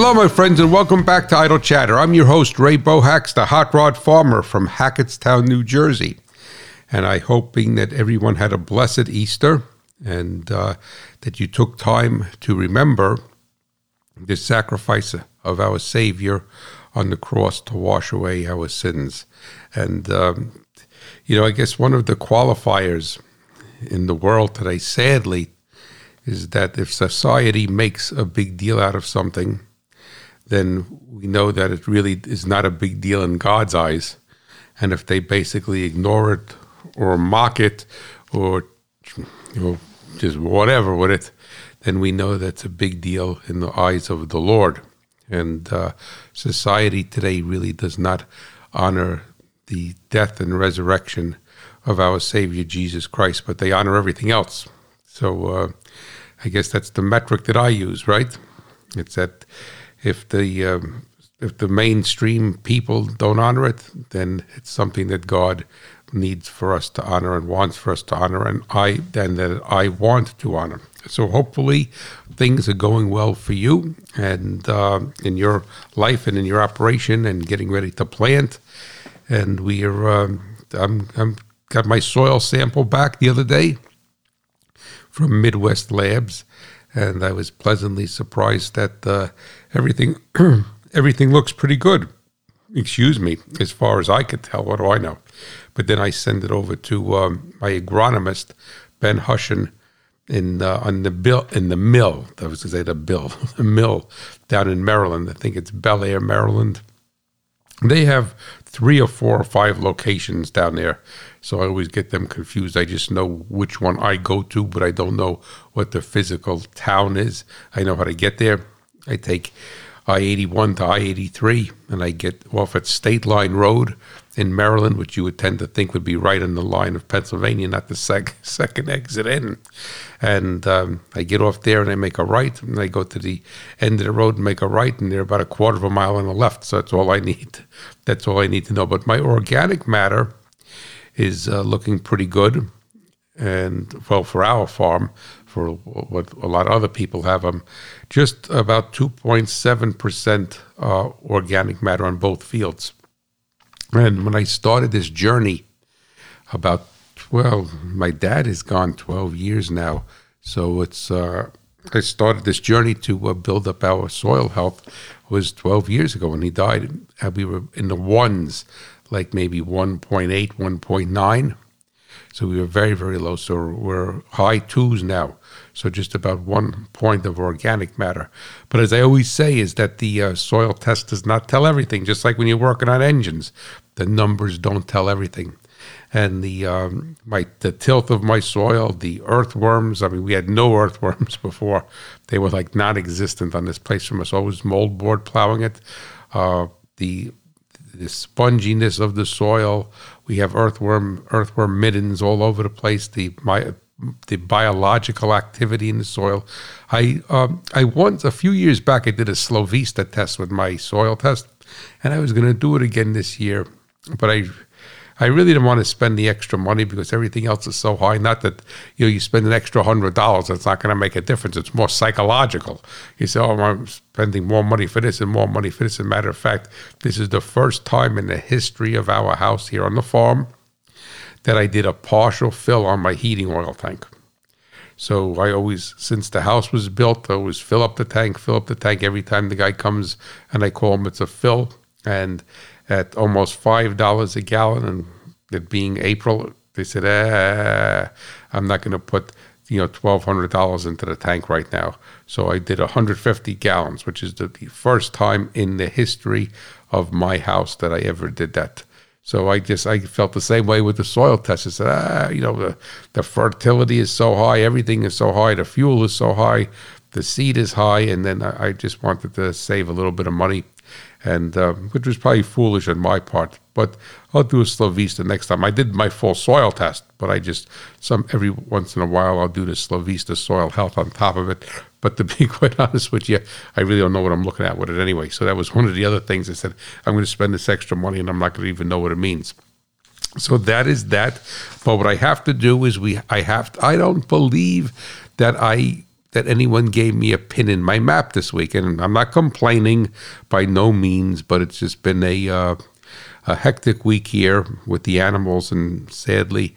Hello, my friends, and welcome back to Idle Chatter. I'm your host, Ray Bohacz, the hot rod farmer from Hackettstown, New Jersey. And I'm hoping that everyone had a blessed Easter and uh, that you took time to remember the sacrifice of our Savior on the cross to wash away our sins. And, um, you know, I guess one of the qualifiers in the world today, sadly, is that if society makes a big deal out of something, then we know that it really is not a big deal in God's eyes. And if they basically ignore it or mock it or you know, just whatever with it, then we know that's a big deal in the eyes of the Lord. And uh, society today really does not honor the death and resurrection of our Savior Jesus Christ, but they honor everything else. So uh, I guess that's the metric that I use, right? It's that if the um, if the mainstream people don't honor it, then it's something that God needs for us to honor and wants for us to honor, and I then that I want to honor. So hopefully, things are going well for you and uh, in your life and in your operation and getting ready to plant. And we are. Um, I'm, I'm got my soil sample back the other day from Midwest Labs, and I was pleasantly surprised that uh, everything everything looks pretty good. Excuse me, as far as I could tell. What do I know? But then I send it over to um, my agronomist, Ben Hushin, in uh, on the bill in the mill. I was to say the bill, the mill down in Maryland. I think it's Bel Air, Maryland. They have three or four or five locations down there, so I always get them confused. I just know which one I go to, but I don't know what the physical town is. I know how to get there. I take I 81 to I 83, and I get off at State Line Road in Maryland, which you would tend to think would be right on the line of Pennsylvania, not the sec- second exit in. And um, I get off there and I make a right, and I go to the end of the road and make a right, and they're about a quarter of a mile on the left. So that's all I need. That's all I need to know. But my organic matter is uh, looking pretty good. And well, for our farm, for what a lot of other people have, I'm just about 2.7% uh, organic matter on both fields. And when I started this journey about, well, my dad is gone 12 years now. So it's, uh, I started this journey to uh, build up our soil health was 12 years ago when he died. And we were in the ones, like maybe 1.8, 1.9. So we were very, very low. So we're high twos now. So just about one point of organic matter. But as I always say, is that the uh, soil test does not tell everything. Just like when you're working on engines, the numbers don't tell everything. And the um, my the tilth of my soil, the earthworms. I mean, we had no earthworms before; they were like non-existent on this place from us. Always moldboard plowing it. Uh, the the sponginess of the soil. We have earthworm earthworm middens all over the place. The my the biological activity in the soil. I um, I once a few years back I did a Slovista test with my soil test, and I was going to do it again this year, but I I really didn't want to spend the extra money because everything else is so high. Not that you know you spend an extra hundred dollars, it's not going to make a difference. It's more psychological. You say, "Oh, I'm spending more money for this and more money for this." As a matter of fact, this is the first time in the history of our house here on the farm that I did a partial fill on my heating oil tank. So I always, since the house was built, I always fill up the tank, fill up the tank every time the guy comes and I call him, it's a fill. And at almost $5 a gallon, and it being April, they said, eh, I'm not going to put you know $1200 into the tank right now so i did 150 gallons which is the, the first time in the history of my house that i ever did that so I just I felt the same way with the soil test. I said, ah, you know, the, the fertility is so high, everything is so high, the fuel is so high, the seed is high, and then I, I just wanted to save a little bit of money, and uh, which was probably foolish on my part. But I'll do a Slovista next time. I did my full soil test, but I just some every once in a while I'll do the Slovista soil health on top of it but to be quite honest with you, I really don't know what I'm looking at with it anyway. So that was one of the other things I said, I'm going to spend this extra money and I'm not going to even know what it means. So that is that. But what I have to do is we I have to, I don't believe that I that anyone gave me a pin in my map this week, and I'm not complaining by no means, but it's just been a uh, a hectic week here with the animals, and sadly,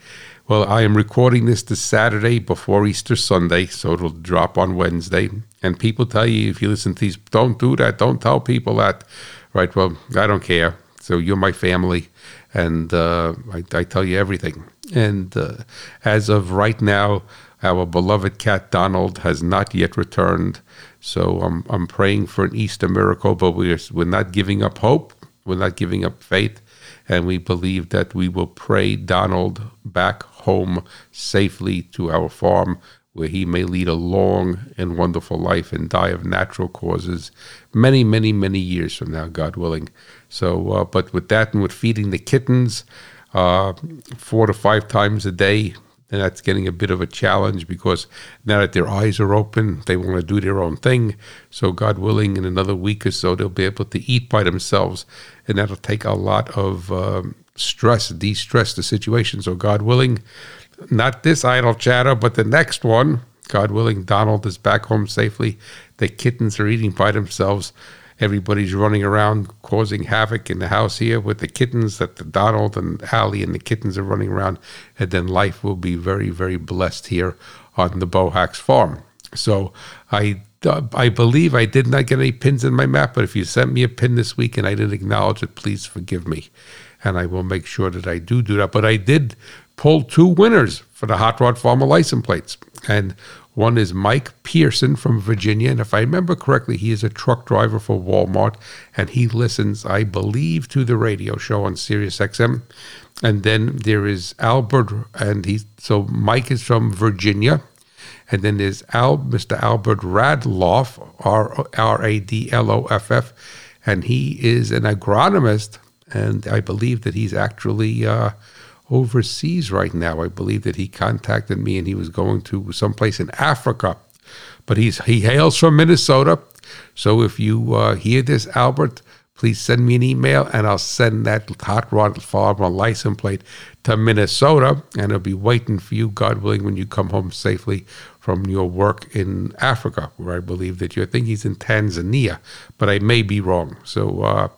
well, I am recording this this Saturday before Easter Sunday, so it'll drop on Wednesday. And people tell you if you listen to these, don't do that, don't tell people that, right? Well, I don't care. So you're my family, and uh, I, I, tell you everything. And uh, as of right now, our beloved cat Donald has not yet returned. So I'm, I'm praying for an Easter miracle, but we're, we're not giving up hope. We're not giving up faith. And we believe that we will pray Donald back home safely to our farm where he may lead a long and wonderful life and die of natural causes many, many, many years from now, God willing. So, uh, but with that and with feeding the kittens uh, four to five times a day, and that's getting a bit of a challenge because now that their eyes are open, they want to do their own thing. So, God willing, in another week or so, they'll be able to eat by themselves, and that'll take a lot of um, stress, de stress the situation. So, God willing, not this idle chatter, but the next one, God willing, Donald is back home safely. The kittens are eating by themselves. Everybody's running around causing havoc in the house here with the kittens that the Donald and Allie and the kittens are running around. And then life will be very, very blessed here on the Bohacz farm. So I I believe I did not get any pins in my map, but if you sent me a pin this week and I didn't acknowledge it, please forgive me. And I will make sure that I do do that. But I did pull two winners for the Hot Rod Farmer license plates. And one is Mike Pearson from Virginia. And if I remember correctly, he is a truck driver for Walmart and he listens, I believe, to the radio show on Sirius XM. And then there is Albert, and he so Mike is from Virginia. And then there's Al, Mr. Albert Radloff, R R A D L O F F, and he is an agronomist. And I believe that he's actually uh, overseas right now. I believe that he contacted me and he was going to someplace in Africa, but he's he hails from Minnesota. So if you uh, hear this, Albert, please send me an email and I'll send that hot rod farmer license plate to Minnesota and it'll be waiting for you, God willing, when you come home safely from your work in Africa, where I believe that you. I think he's in Tanzania, but I may be wrong. So uh,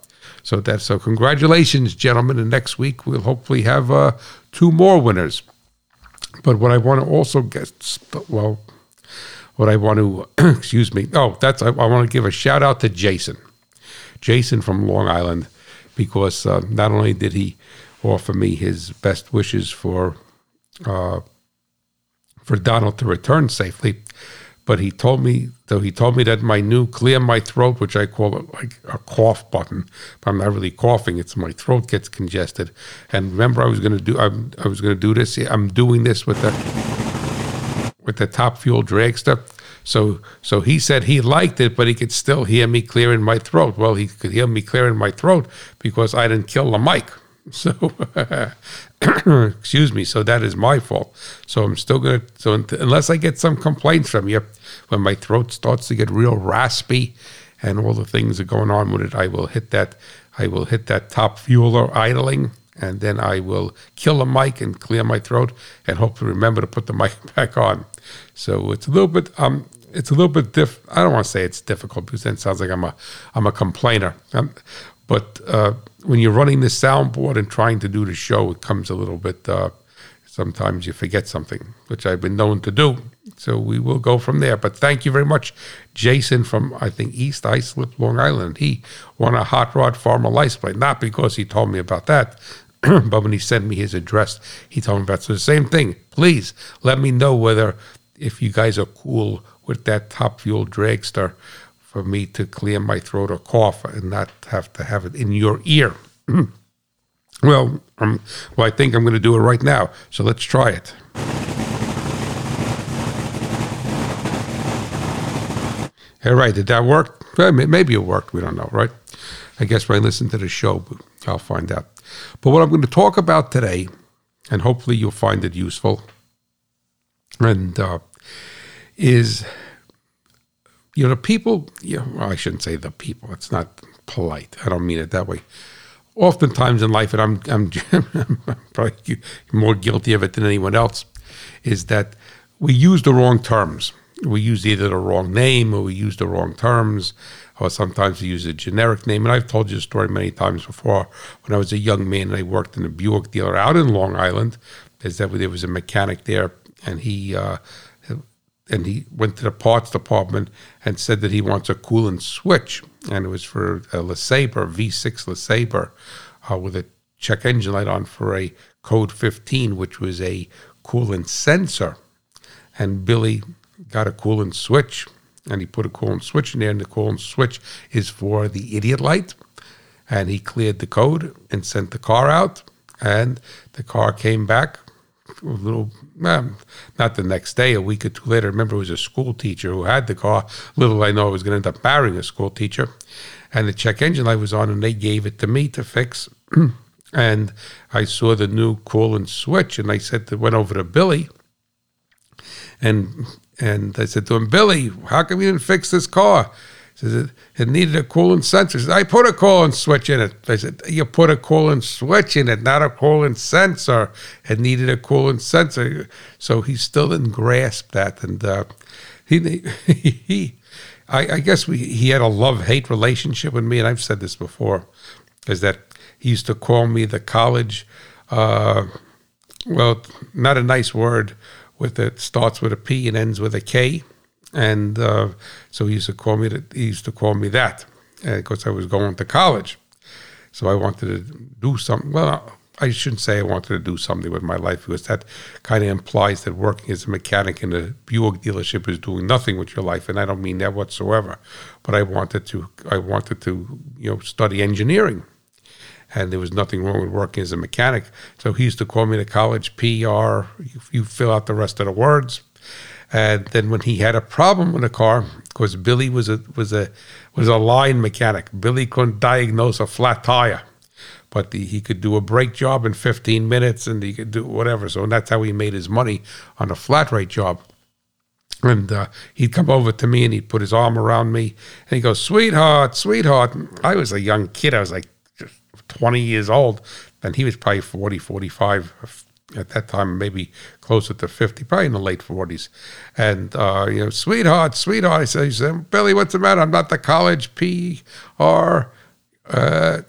so that's so. Congratulations, gentlemen! And next week we'll hopefully have uh, two more winners. But what I want to also get, well, what I want to, excuse me. Oh, that's I, I, want to give a shout out to Jason, Jason from Long Island, because uh, not only did he offer me his best wishes for uh, for Donald to return safely, but he told me though he told me that my new clear my throat, which I call it like a cough button, but I'm not really coughing. It's my throat gets congested. And remember, I was going to do I'm, I was going to do this. I'm doing this with the with the top fuel dragster. So so he said he liked it, but he could still hear me clearing my throat. Well, he could hear me clearing my throat because I didn't kill the mic. So, excuse me. So that is my fault. So I'm still gonna. So unless I get some complaints from you, when my throat starts to get real raspy, and all the things are going on with it, I will hit that. I will hit that top fueler idling, and then I will kill the mic and clear my throat, and hopefully remember to put the mic back on. So it's a little bit. Um, it's a little bit diff. I don't want to say it's difficult because then it sounds like I'm a I'm a complainer. Um, but uh, when you're running the soundboard and trying to do the show, it comes a little bit. Uh, sometimes you forget something, which I've been known to do. So we will go from there. But thank you very much, Jason from I think East Islip, Long Island. He won a hot rod farmer license plate, not because he told me about that, but when he sent me his address, he told me about so the same thing. Please let me know whether if you guys are cool with that top fuel dragster for me to clear my throat or cough and not have to have it in your ear. well, um, well, I think I'm going to do it right now. So let's try it. All right, did that work? Well, maybe it worked. We don't know, right? I guess when I listen to the show, I'll find out. But what I'm going to talk about today, and hopefully you'll find it useful, and uh, is you know, the people, you know, well, I shouldn't say the people, it's not polite. I don't mean it that way. Oftentimes in life, and I'm, I'm, I'm probably more guilty of it than anyone else, is that we use the wrong terms. we use either the wrong name or we use the wrong terms, or sometimes we use a generic name. And I've told you the story many times before. When I was a young man and I worked in a Buick dealer out in Long Island, is that there was a mechanic there, and he uh, and he went to the parts department and said that he wants a coolant switch, and it was for a LeSabre V6 LeSabre uh, with a check engine light on for a code 15, which was a coolant sensor. And Billy got a coolant switch, and he put a coolant switch in there, and the coolant switch is for the idiot light. And he cleared the code and sent the car out, and the car came back a little, well, not the next day, a week or two later. I remember it was a school teacher who had the car. Little I know I was going to end up marrying a school teacher. And the check engine light was on, and they gave it to me to fix. and I saw the new coolant switch, and I said, to, went over to Billy, and and I said to him, Billy, how come you didn't fix this car? Says, it needed a coolant sensor. Said, I put a coolant switch in it. I said, you put a coolant switch in it, not a coolant sensor. It needed a coolant sensor. So he still didn't grasp that. And uh, he, he, I, I guess we, he had a love-hate relationship with me. And I've said this before, is that he used to call me the college, uh, well, not a nice word, with it starts with a P and ends with a K and uh, so he used to call me that. He used to call me that because uh, I was going to college. So I wanted to do something. Well, I shouldn't say I wanted to do something with my life because that kind of implies that working as a mechanic in a Buick dealership is doing nothing with your life, and I don't mean that whatsoever. But I wanted to. I wanted to, you know, study engineering and there was nothing wrong with working as a mechanic. So he used to call me the college PR. You, you, fill out the rest of the words. And then when he had a problem with a car, because Billy was a was a was a line mechanic, Billy couldn't diagnose a flat tire, but the, he could do a brake job in 15 minutes, and he could do whatever. So that's how he made his money on a flat rate job. And uh, he'd come over to me and he'd put his arm around me and he goes, "Sweetheart, sweetheart." I was a young kid. I was like 20 years old, and he was probably 40, 45, at that time, maybe closer to 50, probably in the late 40s. And, uh, you know, sweetheart, sweetheart, I said, said, Billy, what's the matter? I'm not the college PR uh,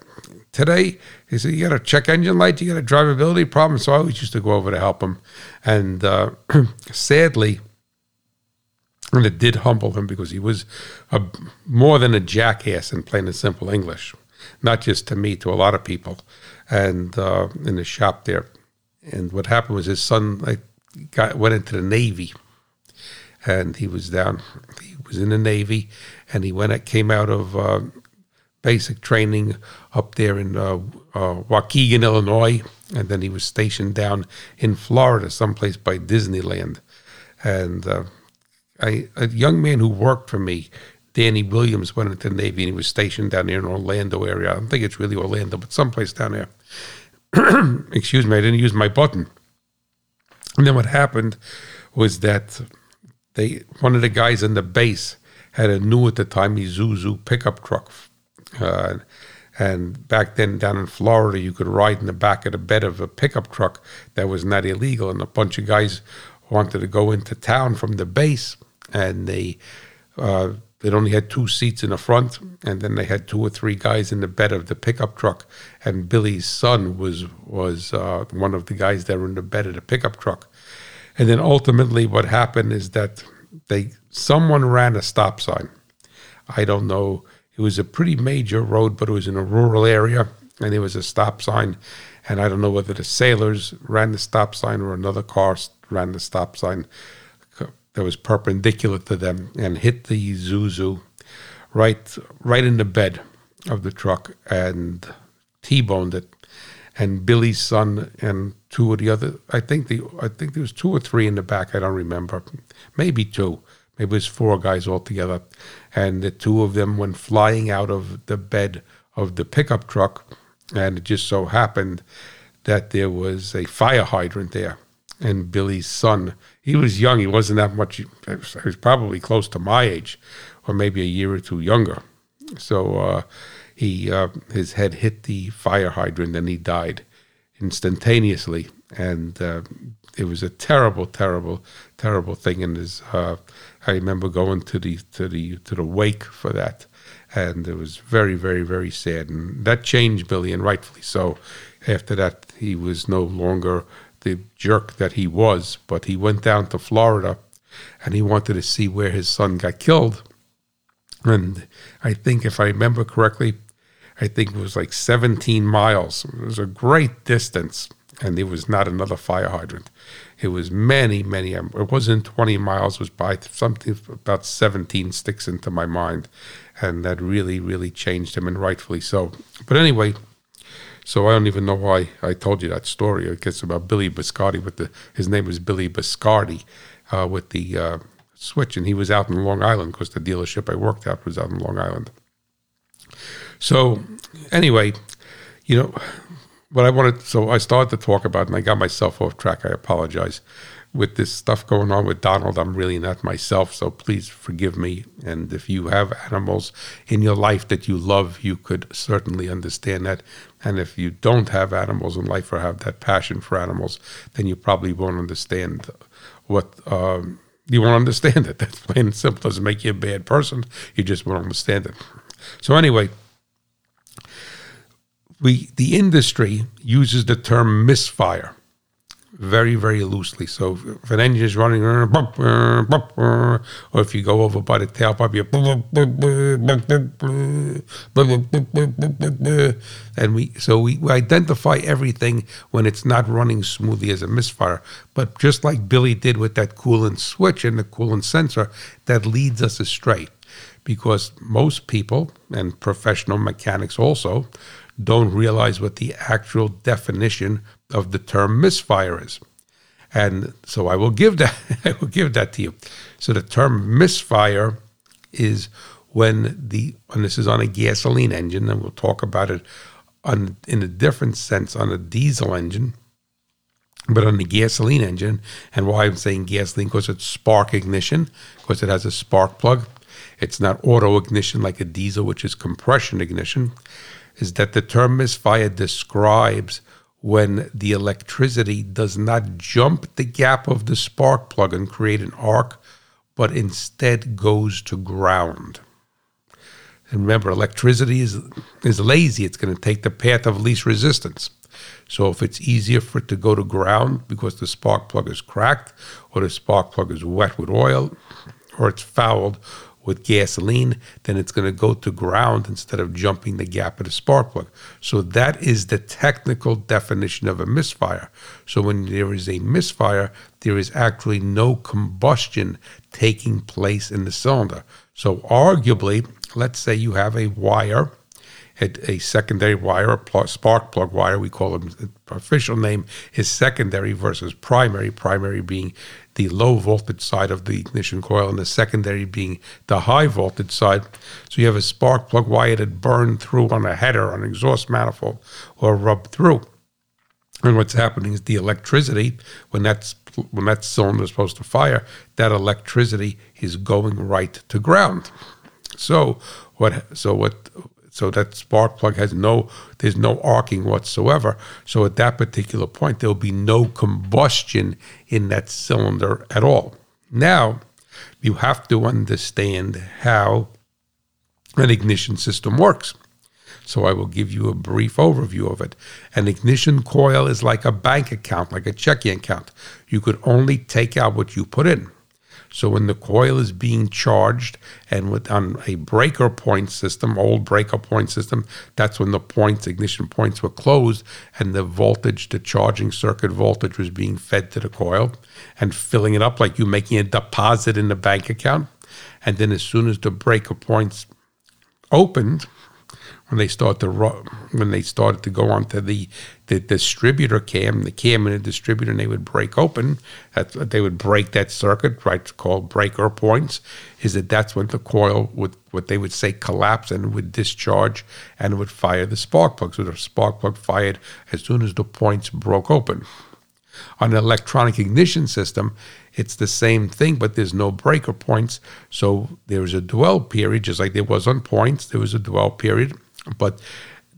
today. He said, you got a check engine light, you got a drivability problem. So I always used to go over to help him. And uh, sadly, and it did humble him because he was a, more than a jackass in plain and simple English, not just to me, to a lot of people. And uh, in the shop there, and what happened was his son like got went into the Navy, and he was down. He was in the Navy, and he went came out of uh, basic training up there in uh, uh, Waukegan, Illinois, and then he was stationed down in Florida, someplace by Disneyland, and. Uh, I, a young man who worked for me Danny Williams went into the Navy and he was stationed down there in Orlando area. I don't think it's really Orlando, but someplace down there. excuse me, I didn't use my button. And then what happened was that they one of the guys in the base had a new at the time Isuzu pickup truck. Uh, and back then down in Florida, you could ride in the back of the bed of a pickup truck that was not illegal. And a bunch of guys wanted to go into town from the base, and they uh, they only had two seats in the front, and then they had two or three guys in the bed of the pickup truck. And Billy's son was was uh, one of the guys that were in the bed of the pickup truck. And then ultimately, what happened is that they someone ran a stop sign. I don't know. It was a pretty major road, but it was in a rural area, and there was a stop sign. And I don't know whether the sailors ran the stop sign or another car ran the stop sign that was perpendicular to them and hit the Zuzu right right in the bed of the truck and T-boned it. And Billy's son and two of the other I think the I think there was two or three in the back, I don't remember. Maybe two. Maybe it was four guys altogether. And the two of them went flying out of the bed of the pickup truck. And it just so happened that there was a fire hydrant there and Billy's son. He was young. He wasn't that much. He was probably close to my age, or maybe a year or two younger. So uh, he uh, his head hit the fire hydrant and he died instantaneously. And uh, it was a terrible, terrible, terrible thing. And his, uh, I remember going to the to the to the wake for that, and it was very, very, very sad. And that changed Billy, and rightfully so. After that, he was no longer the jerk that he was, but he went down to Florida, and he wanted to see where his son got killed. And I think, if I remember correctly, I think it was like 17 miles. It was a great distance and there was not another fire hydrant. It was many, many. Um, it wasn't 20 miles. It was by something about 17 sticks into my mind, and that really, really changed him, and rightfully so. But anyway, so I don't even know why I told you that story. I guess about Billy Biscardi with the his name was Billy Biscardi uh, with the uh, switch, and he was out in Long Island because the dealership I worked at was out in Long Island. So anyway, you know, what I wanted, so I started to talk about, and I got myself off track. I apologize. With this stuff going on with Donald, I'm really not myself, so please forgive me. And if you have animals in your life that you love, you could certainly understand that. And if you don't have animals in life or have that passion for animals, then you probably won't understand what. Um, you won't understand it. That's plain and simple. It doesn't make you a bad person. You just won't understand it. So anyway, we the industry uses the term misfire very very loosely. So if an engine is running, or if you go over by the tailpipe, you and we so we, we identify everything when it's not running smoothly as a misfire. But just like Billy did with that coolant switch and the coolant sensor, that leads us astray because most people and professional mechanics also don't realize what the actual definition of the term misfire is. And so I will give that I will give that to you. So the term misfire is when the and this is on a gasoline engine, and we'll talk about it on in a different sense on a diesel engine. But on the gasoline engine, and why I'm saying gasoline because it's spark ignition, because it has a spark plug. It's not auto ignition like a diesel, which is compression ignition is that the term misfire describes when the electricity does not jump the gap of the spark plug and create an arc, but instead goes to ground. And remember, electricity is, is lazy. It's going to take the path of least resistance. So if it's easier for it to go to ground because the spark plug is cracked, or the spark plug is wet with oil, or it's fouled, with gasoline, then it's going to go to ground instead of jumping the gap of the spark plug. So that is the technical definition of a misfire. So when there is a misfire, there is actually no combustion taking place in the cylinder. So arguably, let's say you have a wire a, secondary wire, a spark plug wire. We call them, uh, official name is secondary versus primary, primary being the low voltage side of the ignition coil and the secondary being the high voltage side. So you have a spark plug wire that burned through on a header, on an exhaust manifold, or rubbed through. And what's happening is the electricity, when that's when that cylinder is supposed to fire, that electricity is going right to ground. So what so what so that spark plug has no, there's no arcing whatsoever. So at that particular point, there'll be no combustion in that cylinder at all. Now, you have to understand how an ignition system works. So I will give you a brief overview of it. An ignition coil is like a bank account, like a checking account. You could only take out what you put in. So when the coil is being charged and with on a breaker point system, old breaker point system, that's when the points, ignition points were closed and the voltage, the charging circuit voltage was being fed to the coil and filling it up like you making a deposit in the bank account. And then as soon as the breaker points opened, when they start to when they started to go onto the the distributor cam, the cam and the distributor, and they would break open. They would break that circuit, right? Called breaker points. Is that that's when the coil would what they would say collapse and would discharge and would fire the spark plug. So the spark plug fired as soon as the points broke open. On an electronic ignition system, it's the same thing, but there's no breaker points. So there's a dwell period, just like there was on points. There was a dwell period but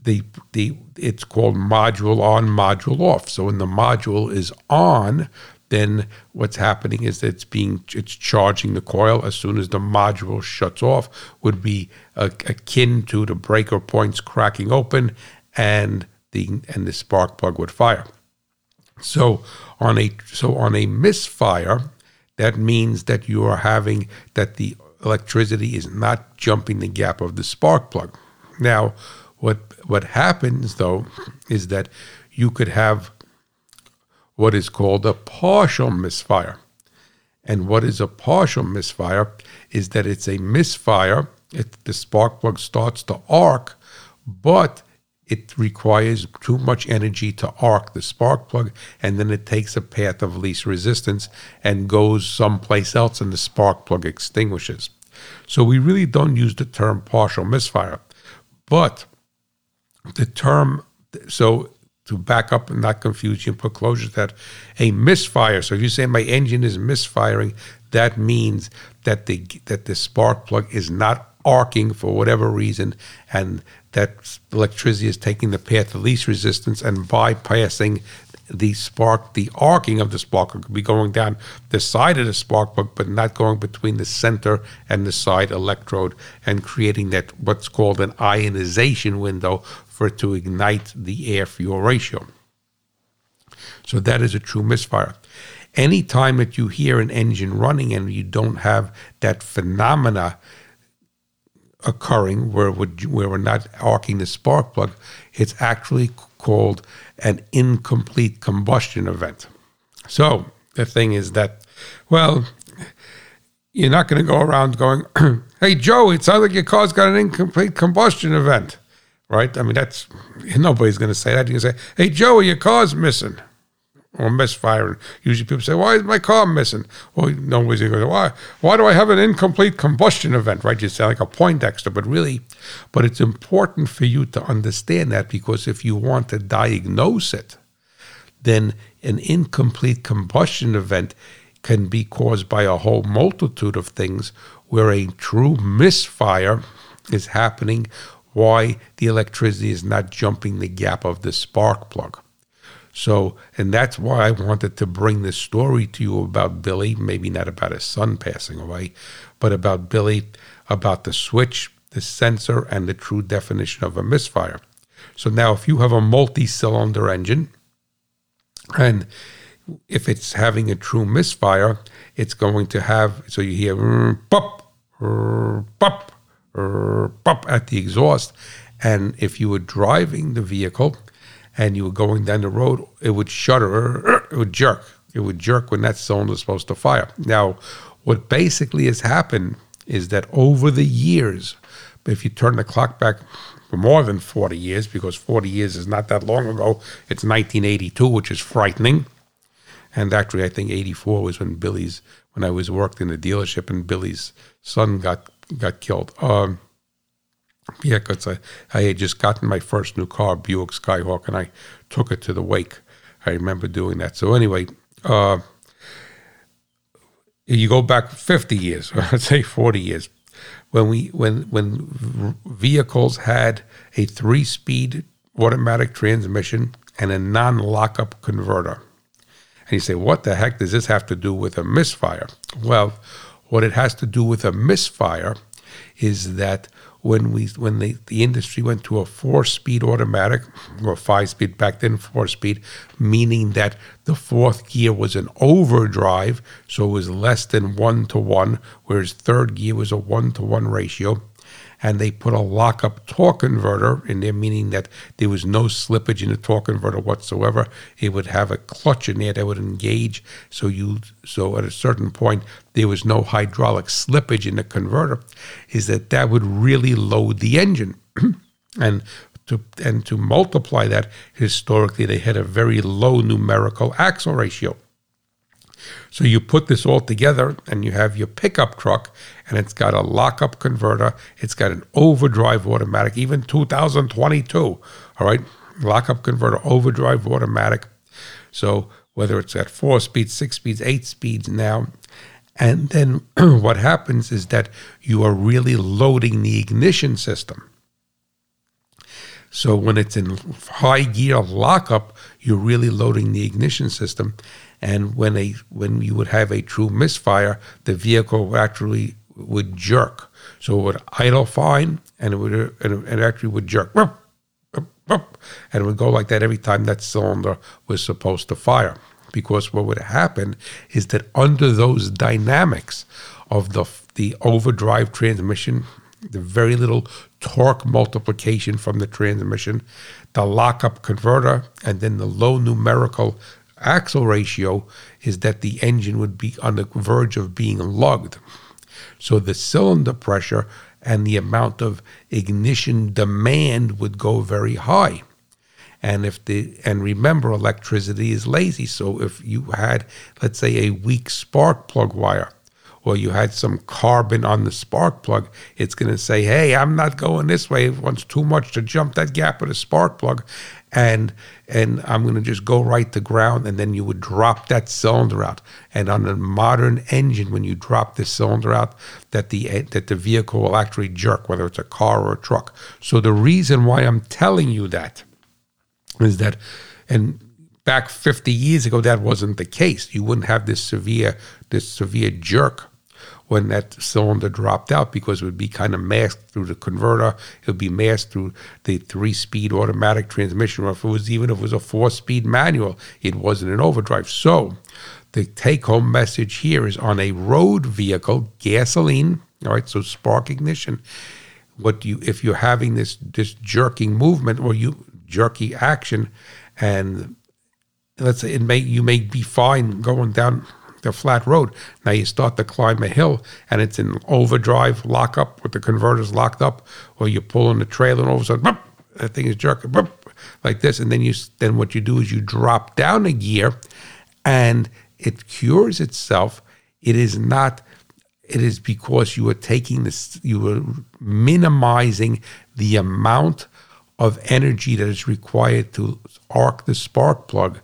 the the it's called module on module off. So when the module is on then what's happening is it's being it's charging the coil. As soon as the module shuts off would be akin to the breaker points cracking open and the and the spark plug would fire. So on a so on a misfire that means that you are having that the electricity is not jumping the gap of the spark plug now what what happens though is that you could have what is called a partial misfire. And what is a partial misfire is that it's a misfire. It, the spark plug starts to arc, but it requires too much energy to arc the spark plug, and then it takes a path of least resistance and goes someplace else, and the spark plug extinguishes. So we really don't use the term partial misfire, but the term so to back up and not confuse you and put closure to that. A misfire. So if you say my engine is misfiring, that means that the that the spark plug is not arcing for whatever reason, and that electricity is taking the path of least resistance and bypassing the spark, the arcing of the spark could be going down the side of the spark plug, but not going between the center and the side electrode and creating that what's called an ionization window for it to ignite the air fuel ratio. So that is a true misfire. Anytime that you hear an engine running and you don't have that phenomena occurring where, where we're not arcing the spark plug, it's actually called an incomplete combustion event. So the thing is that, well, you're not going to go around going, hey, Joe, it sounds like your car's got an incomplete combustion event right? I mean, that's nobody's going to say that. You can say, "Hey, Joe, your car's missing." Or misfiring. Usually people say, Why is my car missing? Well, nobody's going to go, Why why do I have an incomplete combustion event? Right? You sound like a Poindexter, but really, but it's important for you to understand that because if you want to diagnose it, then an incomplete combustion event can be caused by a whole multitude of things where a true misfire is happening why the electricity is not jumping the gap of the spark plug. So, and that's why I wanted to bring this story to you about Billy, maybe not about his son passing away, but about Billy, about the switch, the sensor, and the true definition of a misfire. So now, if you have a multi cylinder engine, and if it's having a true misfire, it's going to have, so you hear, pop, pop, pop at the exhaust. And if you were driving the vehicle and you were going down the road, it would shudder, it would jerk. It would jerk when that cylinder is supposed to fire. Now, what basically has happened is that over the years, if you turn the clock back for more than 40 years, because 40 years is not that long ago, it's 1982, which is frightening. And actually, I think 84 was when Billy's, when I was worked in the dealership and Billy's son got got killed. Um, yeah, because I, I had just gotten my first new car, Buick Skyhawk, and I took it to the wake. I remember doing that. So anyway, uh, you go back 50 years, let's say 40 years, when we when when vehicles had a three-speed automatic transmission and a non-lockup converter. And you say, what the heck does this have to do with a misfire? Well, what it has to do with a misfire is that when we when the, the industry went to a four speed automatic or five speed back then four speed meaning that the fourth gear was an overdrive so it was less than one to one whereas third gear was a one to one ratio and they put a lockup torque converter in there, meaning that there was no slippage in the torque converter whatsoever. It would have a clutch in there that would engage. So you so at a certain point there was no hydraulic slippage in the converter. Is that that would really load the engine, and to, and to multiply that historically they had a very low numerical axle ratio. So you put this all together and you have your pickup truck and it's got a lockup converter, it's got an overdrive automatic, even 2022, all right? Lockup converter, overdrive automatic. So whether it's at four speeds, six speeds, eight speeds now, and then what happens is that you are really loading the ignition system. So when it's in high gear lockup, you're really loading the ignition system. And when a when you would have a true misfire, the vehicle actually would jerk. So it would idle fine, and it would and it actually would jerk, and it would go like that every time that cylinder was supposed to fire. Because what would happen is that under those dynamics of the the overdrive transmission, the very little torque multiplication from the transmission, the lockup converter, and then the low numerical axle ratio is that the engine would be on the verge of being lugged. So the cylinder pressure and the amount of ignition demand would go very high. And if the and remember electricity is lazy. So if you had, let's say, a weak spark plug wire, or you had some carbon on the spark plug, it's going to say, "Hey, I'm not going this way. It wants too much to jump that gap with a spark plug, and and I'm going to just go right to ground." And then you would drop that cylinder out. And on a modern engine, when you drop the cylinder out, that the that the vehicle will actually jerk, whether it's a car or a truck. So the reason why I'm telling you that is that, and back 50 years ago, that wasn't the case. You wouldn't have this severe this severe jerk when that cylinder dropped out because it would be kind of masked through the converter. It would be masked through the three-speed automatic transmission, or if it was even if it was a four-speed manual, it wasn't an overdrive. So the take-home message here is on a road vehicle, gasoline, all right, so spark ignition. What you if you're having this this jerking movement or you jerky action, and let's say it may you may be fine going down the flat road. Now you start to climb a hill and it's in overdrive lockup with the converters locked up, or you pull in the trailer and all of a sudden, boop, that thing is jerking boop, like this. And then you then what you do is you drop down a gear, and it cures itself. It is not. It is because you are taking this. You are minimizing the amount of energy that is required to arc the spark plug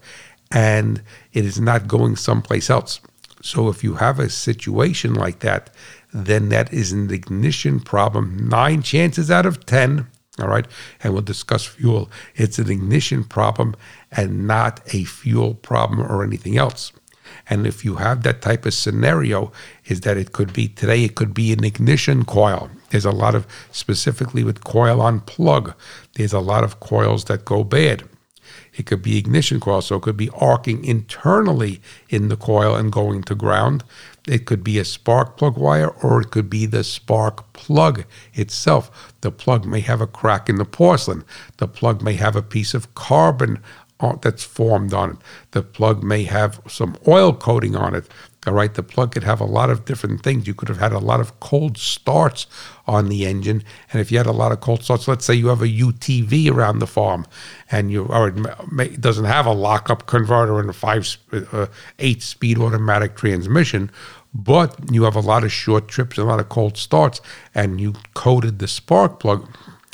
and it is not going someplace else. So if you have a situation like that, then that is an ignition problem. Nine chances out of 10, all right, and we'll discuss fuel. It's an ignition problem and not a fuel problem or anything else. And if you have that type of scenario, is that it could be today, it could be an ignition coil. There's a lot of, specifically with coil on plug, there's a lot of coils that go bad. It could be ignition coil, so it could be arcing internally in the coil and going to ground. It could be a spark plug wire or it could be the spark plug itself. The plug may have a crack in the porcelain. The plug may have a piece of carbon uh, that's formed on it. The plug may have some oil coating on it. All right, the plug could have a lot of different things. You could have had a lot of cold starts on the engine, and if you had a lot of cold starts, let's say you have a UTV around the farm, and you or it, doesn't have a lockup converter and a five, uh, eight speed automatic transmission, but you have a lot of short trips, and a lot of cold starts, and you coated the spark plug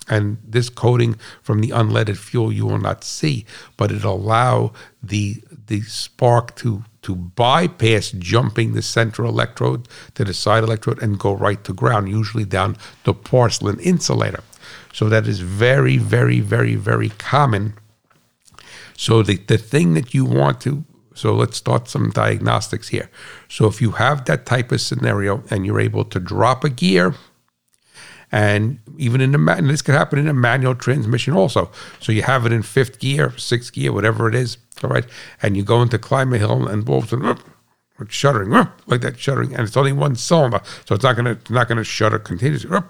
and this coating from the unleaded fuel you will not see, but it allow the the spark to to bypass jumping the central electrode to the side electrode and go right to ground, usually down the porcelain insulator. So that is very, very, very, very common. So the, the thing that you want to so let's start some diagnostics here. So if you have that type of scenario and you're able to drop a gear, and even in the and this could happen in a manual transmission also. So you have it in fifth gear, sixth gear, whatever it is, all right, and you go into climb a hill and boom, it's shuddering, like that shuddering, and it's only one cylinder, so it's not gonna not gonna shudder continuously, uh,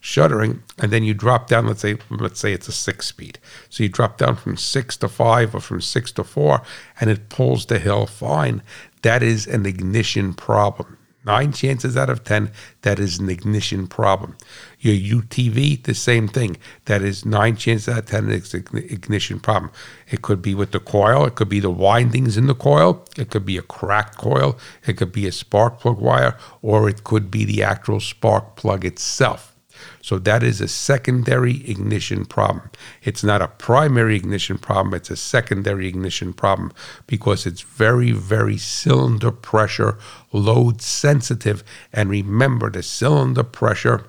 shuddering, and then you drop down. Let's say let's say it's a six speed, so you drop down from six to five or from six to four, and it pulls the hill fine. That is an ignition problem. Nine chances out of 10, that is an ignition problem. Your UTV, the same thing. That is nine chances out of 10, it's an ignition problem. It could be with the coil, it could be the windings in the coil, it could be a cracked coil, it could be a spark plug wire, or it could be the actual spark plug itself. So that is a secondary ignition problem. It's not a primary ignition problem, it's a secondary ignition problem because it's very, very cylinder pressure load sensitive. And remember, the cylinder pressure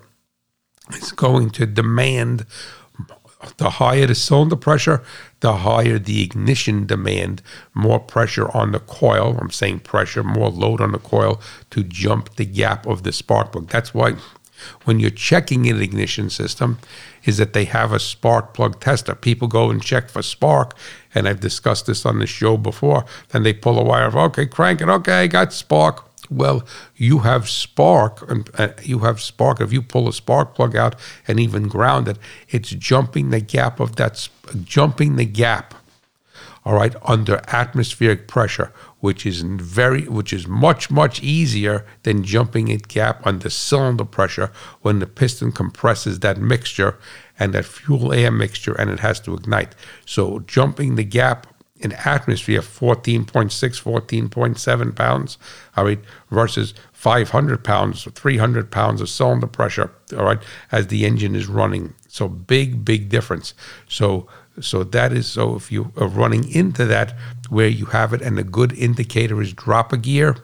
is going to demand the higher the cylinder pressure, the higher the ignition demand, more pressure on the coil. I'm saying pressure, more load on the coil to jump the gap of the spark plug. That's why when you're checking an ignition system, is that they have a spark plug tester. People go and check for spark, and I've discussed this on the show before. Then they pull a wire of okay, crank it, okay, got spark well, you have spark, and uh, you have spark. If you pull a spark plug out and even ground it, it's jumping the gap of that, jumping the gap. All right, under atmospheric pressure, which is very, which is much much easier than jumping a gap under cylinder pressure when the piston compresses that mixture and that fuel air mixture and it has to ignite. So jumping the gap in atmosphere 14.6, 14.7 pounds, all right, versus 500 pounds, or 300 pounds of cylinder pressure, all right, as the engine is running. So big, big difference. So, so that is so if you are running into that where you have it, and a good indicator is drop a gear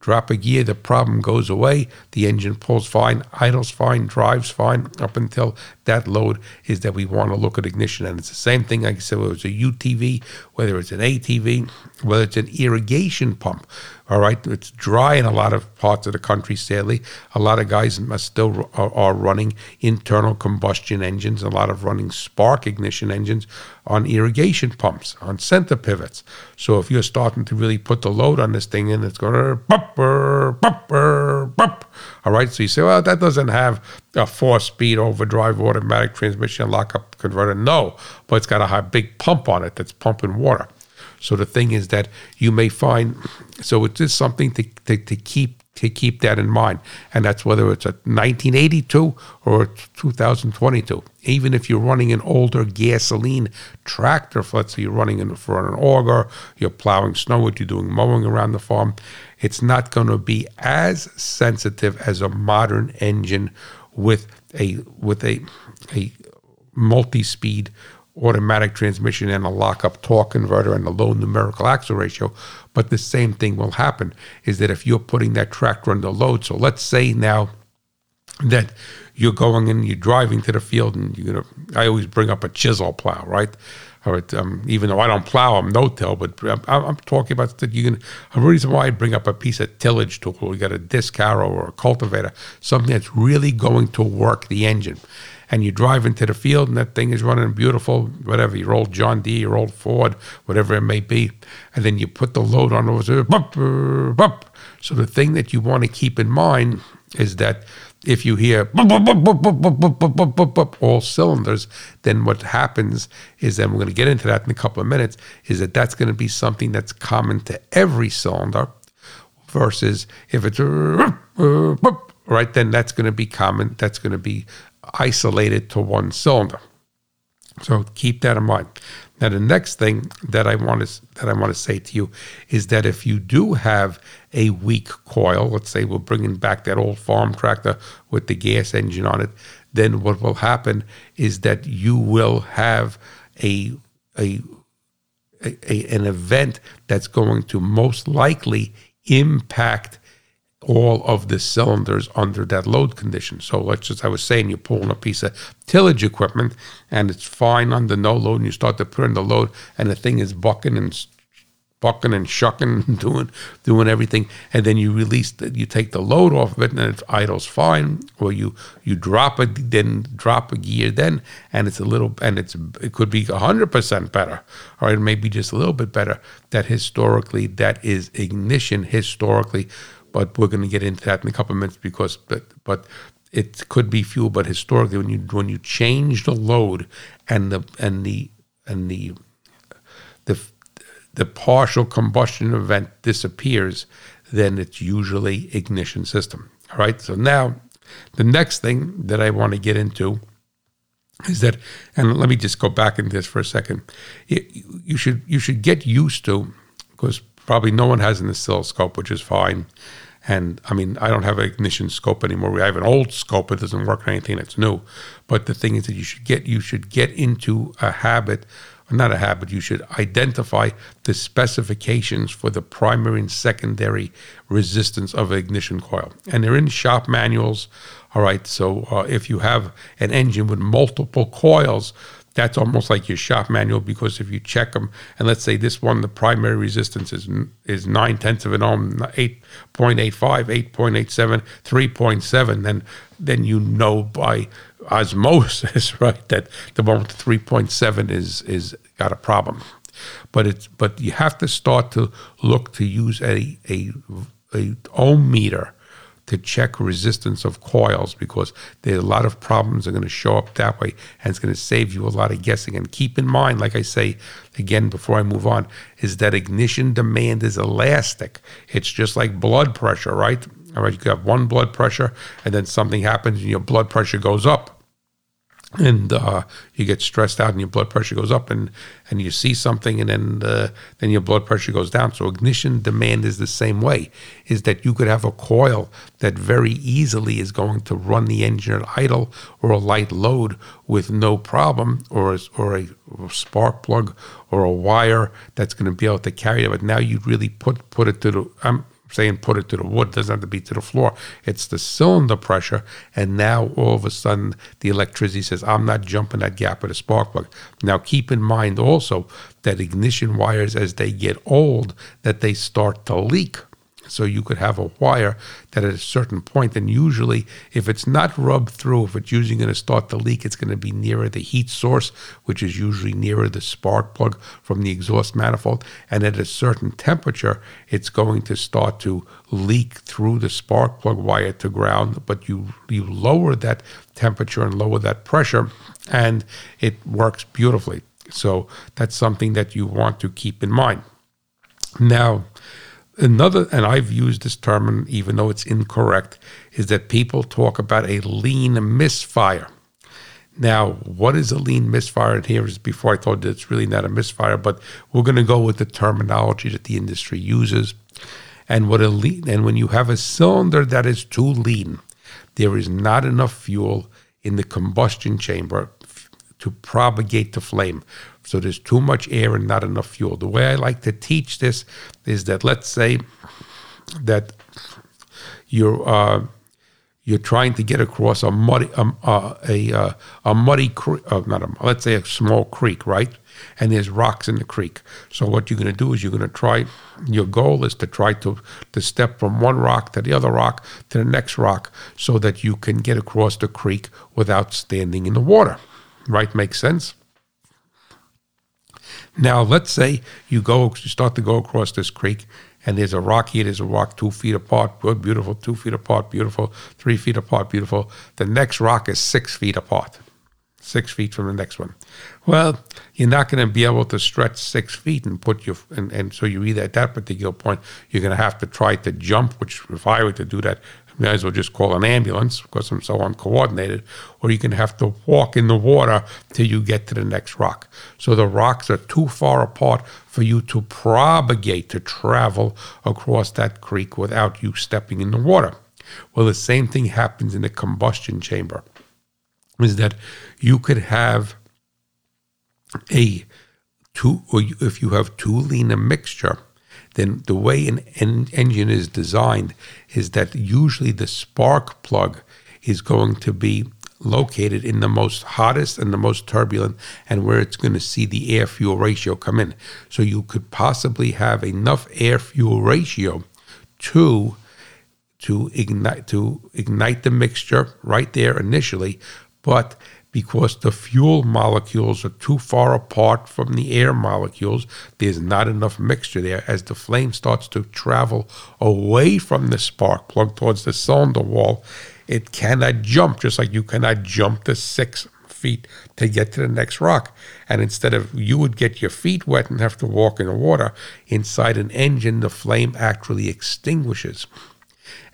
Drop a gear, the problem goes away. The engine pulls fine, idles fine, drives fine, up until that load is that we want to look at ignition. And it's the same thing, like I said, whether it's a UTV, whether it's an ATV, whether it's an irrigation pump. All right, it's dry in a lot of parts of the country. Sadly, a lot of guys still are, running internal combustion engines. A lot of running spark ignition engines on irrigation pumps, on center pivots. So if you're starting to really put the load on this thing, and it's going to bupper, bupper, bup. All right, so you say, well, that doesn't have a four-speed overdrive automatic transmission lockup converter. No, but it's got a high, big pump on it that's pumping water. So the thing is that you may find, so it's just something to, to, to keep to keep that in mind, and that's whether it's a 1982 or 2022. Even if you're running an older gasoline tractor, let's say you're running in for an auger, you're plowing snow, what you're doing mowing around the farm, it's not going to be as sensitive as a modern engine with a with a a multi-speed automatic transmission and a lockup torque converter and a low numerical axle ratio. But the same thing will happen is that if you're putting that tractor under load, so let's say now that you're going and you're driving to the field and you're gonna, I always bring up a chisel plow, right? Or um, even though I don't plow, I'm no-till, but I'm, I'm talking about that you can. A reason why I bring up a piece of tillage tool, you got a disc harrow or a cultivator, something that's really going to work the engine and you drive into the field and that thing is running beautiful, whatever, your old John Deere, your old Ford, whatever it may be, and then you put the load on over, so the thing that you want to keep in mind is that if you hear all cylinders, then what happens is, and we're going to get into that in a couple of minutes, is that that's going to be something that's common to every cylinder versus if it's right, then that's going to be common. That's going to be isolated to one cylinder. So keep that in mind. Now, the next thing that I want to that I want to say to you is that if you do have a weak coil, let's say we're bringing back that old farm tractor with the gas engine on it, then what will happen is that you will have a a, a an event that's going to most likely impact all of the cylinders under that load condition. So let's just, I was saying, you're pulling a piece of tillage equipment and it's fine under no load, and you start to put in the load, and the thing is bucking and bucking and shucking and doing doing everything, and then you release the, you take the load off of it, and it idles fine, or you you drop it, then drop a gear, then, and it's a little, and it's it could be hundred percent better, or it may be just a little bit better. That historically, that is ignition historically but we're going to get into that in a couple of minutes because but but it could be fuel, but historically when you when you change the load and the and the and the the the partial combustion event disappears, then it's usually ignition system. All right. So now the next thing that I want to get into is that, and let me just go back into this for a second. You should you should get used to because probably no one has an oscilloscope, which is fine. And I mean, I don't have an ignition scope anymore. I have an old scope; it doesn't work on anything that's new. But the thing is that you should get you should get into a habit, not a habit. You should identify the specifications for the primary and secondary resistance of an ignition coil, and they're in shop manuals. All right. So uh, if you have an engine with multiple coils, that's almost like your shop manual because if you check them, and let's say this one, the primary resistance is is nine tenths of an ohm, 8.85, 8.87, 3.7, then then you know by osmosis, right, that the one with 3.7 is is got a problem. But it's but you have to start to look to use a a a ohm meter to check resistance of coils because there's a lot of problems are going to show up that way and it's going to save you a lot of guessing. And keep in mind, like I say again before I move on, is that ignition demand is elastic. It's just like blood pressure, right? All right, you have one blood pressure and then something happens and your blood pressure goes up and uh, you get stressed out and your blood pressure goes up and, and you see something and then uh, then your blood pressure goes down. So ignition demand is the same way is that you could have a coil that very easily is going to run the engine at idle or a light load with no problem or a, or a spark plug or a wire that's going to be able to carry it. But now you really put put it to the um, saying put it to the wood, doesn't have to be to the floor. It's the cylinder pressure. And now all of a sudden the electricity says, I'm not jumping that gap with a spark plug. Now keep in mind also that ignition wires, as they get old, that they start to leak. So you could have a wire that at a certain point, and usually if it's not rubbed through, if it's usually going to start to leak, it's going to be nearer the heat source, which is usually nearer the spark plug from the exhaust manifold. And at a certain temperature, it's going to start to leak through the spark plug wire to ground. But you you lower that temperature and lower that pressure, and it works beautifully. So that's something that you want to keep in mind. Now, Another, and I've used this term, even though it's incorrect, is that people talk about a lean misfire. Now, what is a lean misfire? And here is before I told you it's really not a misfire, but we're going to go with the terminology that the industry uses. And what a lean, and when you have a cylinder that is too lean, there is not enough fuel in the combustion chamber to propagate the flame. So there's too much air and not enough fuel. The way I like to teach this is that let's say that you're uh, you're trying to get across a muddy um, uh, a uh, a muddy creek, uh, not a let's say a small creek, right? And there's rocks in the creek. So what you're going to do is you're going to try. Your goal is to try to to step from one rock to the other rock to the next rock, so that you can get across the creek without standing in the water. Right? Makes sense. Now, let's say you go, you start to go across this creek, and there's a rock here, there's a rock two feet apart, good, beautiful, two feet apart, beautiful, three feet apart, beautiful. The next rock is six feet apart, six feet from the next one. Well, you're not going to be able to stretch six feet and put your, and, and so you either at that particular point, you're going to have to try to jump, which if I were to do that, might as well just call an ambulance because I'm so uncoordinated, or you can have to walk in the water till you get to the next rock. So the rocks are too far apart for you to propagate, to travel across that creek without you stepping in the water. Well, the same thing happens in the combustion chamber, is that you could have a two, or if you have too lean a mixture, then the way an en- engine is designed is that usually the spark plug is going to be located in the most hottest and the most turbulent and where it's going to see the air fuel ratio come in. So you could possibly have enough air fuel ratio to to ignite to ignite the mixture right there initially, but because the fuel molecules are too far apart from the air molecules. There's not enough mixture there. As the flame starts to travel away from the spark plug towards the cylinder wall, it cannot jump, just like you cannot jump the six feet to get to the next rock. And instead of you would get your feet wet and have to walk in the water, inside an engine, the flame actually extinguishes.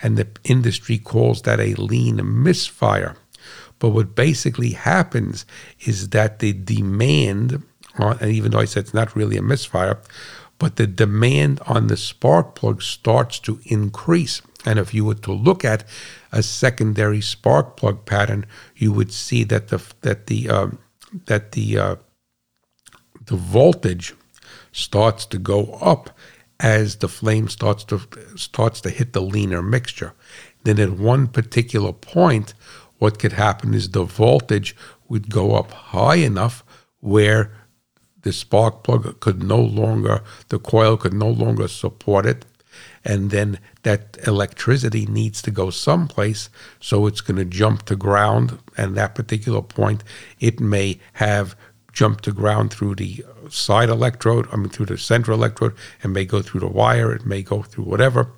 And the industry calls that a lean misfire. But what basically happens is that the demand, on, and even though I said it's not really a misfire, but the demand on the spark plug starts to increase. And if you were to look at a secondary spark plug pattern, you would see that the that the uh, that the uh, the voltage starts to go up as the flame starts to starts to hit the leaner mixture. Then at one particular point, what could happen is the voltage would go up high enough where the spark plug could no longer, the coil could no longer support it. And then that electricity needs to go someplace. So it's going to jump to ground. And that particular point, it may have jumped to ground through the side electrode, I mean, through the central electrode. and may go through the wire. It may go through whatever.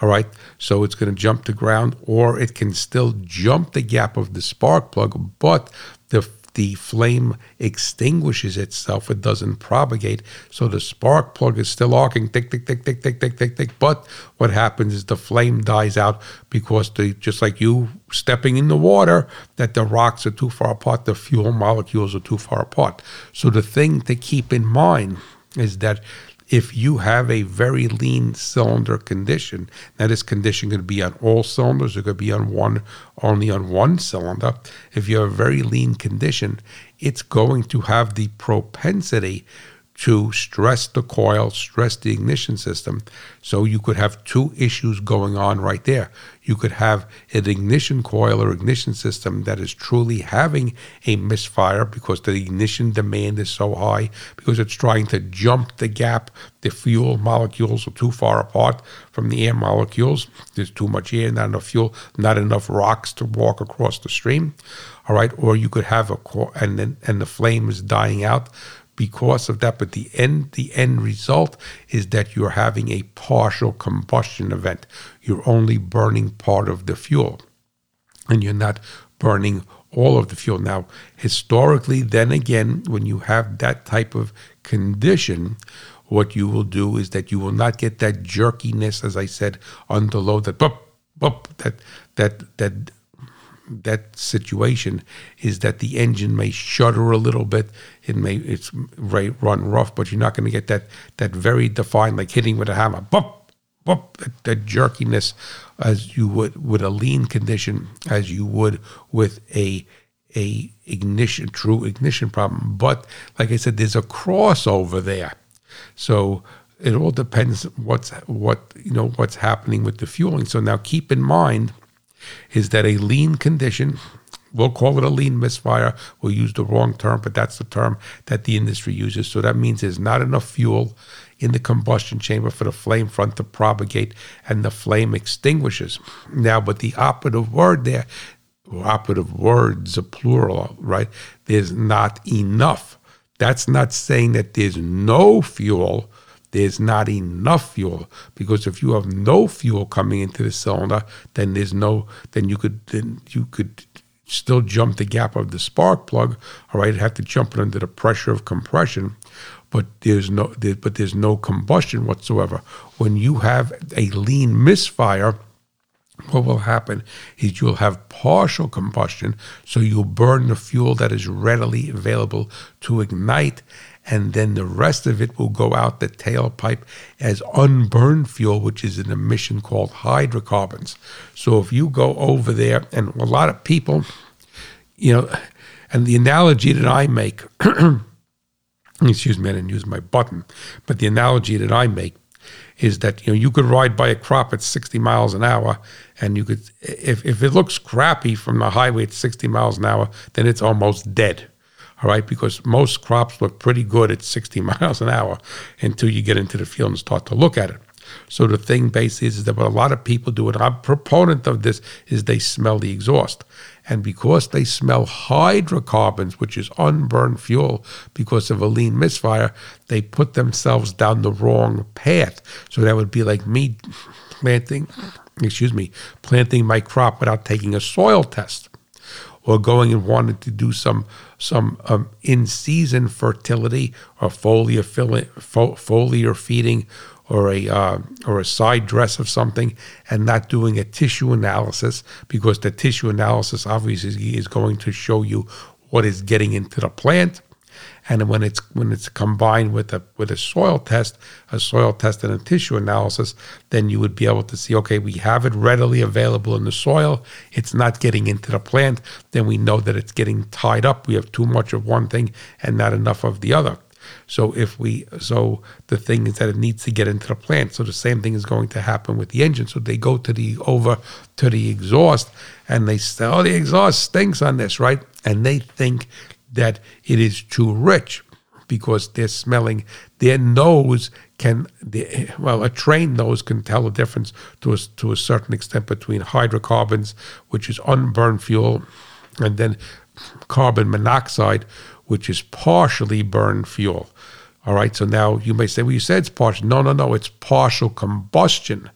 All right. So it's going to jump to ground, or it can still jump the gap of the spark plug, but the the flame extinguishes itself. It doesn't propagate. So the spark plug is still arcing, tick, tick, tick, tick, tick, tick, tick, tick. But what happens is the flame dies out because the just like you stepping in the water, that the rocks are too far apart, the fuel molecules are too far apart. So the thing to keep in mind is that if you have a very lean cylinder condition, now this condition could be on all cylinders, it could be on one, only on one cylinder. If you have a very lean condition, it's going to have the propensity to stress the coil, stress the ignition system. So you could have two issues going on right there. You could have an ignition coil or ignition system that is truly having a misfire because the ignition demand is so high, because it's trying to jump the gap. The fuel molecules are too far apart from the air molecules. There's too much air, not enough fuel, not enough rocks to walk across the stream. All right, or you could have a core, and then and the flame is dying out because of that. But the end, the end result is that you're having a partial combustion event. You're only burning part of the fuel, and you're not burning all of the fuel. Now, historically, then again, when you have that type of condition, what you will do is that you will not get that jerkiness, as I said, under load, that bup, bup, that that that that situation is that the engine may shudder a little bit. It may it's right, run rough, but you're not going to get that that very defined like hitting with a hammer, bump, bump, that, that jerkiness as you would with a lean condition, as you would with a a ignition true ignition problem. But like I said, there's a crossover there, so it all depends what's what you know what's happening with the fueling. So now keep in mind is that a lean condition, we'll call it a lean misfire, we'll use the wrong term, but that's the term that the industry uses. So that means there's not enough fuel in the combustion chamber for the flame front to propagate and the flame extinguishes. Now, but the operative word there, operative words, a plural, right? There's not enough. That's not saying that there's no fuel there's not enough fuel because if you have no fuel coming into the cylinder, then there's no then you could then you could still jump the gap of the spark plug. All right, have to jump it under the pressure of compression, but there's no there, but there's no combustion whatsoever. When you have a lean misfire, what will happen is you'll have partial combustion, so you'll burn the fuel that is readily available to ignite, and then the rest of it will go out the tailpipe as unburned fuel, which is an emission called hydrocarbons. So if you go over there, and a lot of people, you know, and the analogy that I make, excuse me, I didn't use my button, but the analogy that I make is that you know you could ride by a crop at 60 miles an hour and you could if, if it looks crappy from the highway at 60 miles an hour then it's almost dead all right, because most crops look pretty good at 60 miles an hour until you get into the field and start to look at it. So the thing basically is, that what a lot of people do, and I'm a proponent of this, is they smell the exhaust. And because they smell hydrocarbons, which is unburned fuel, because of a lean misfire, they put themselves down the wrong path. So that would be like me planting, excuse me, planting my crop without taking a soil test or going and wanting to do some some um, in season fertility or foliar foliar feeding or a uh, or a side dress of something and not doing a tissue analysis because the tissue analysis obviously is going to show you what is getting into the plant and when it's when it's combined with a with a soil test, a soil test and a tissue analysis, then you would be able to see, okay, we have it readily available in the soil. It's not getting into the plant. Then we know that it's getting tied up. We have too much of one thing and not enough of the other. So if we so the thing is that it needs to get into the plant. So the same thing is going to happen with the engine. So they go to the over to the exhaust and they say, oh, the exhaust stinks on this, right? And they think that it is too rich because they're smelling their nose can well a trained nose can tell the difference to a, to a certain extent between hydrocarbons which is unburned fuel and then carbon monoxide which is partially burned fuel. All right so now you may say well you said it's partial. No no no it's partial combustion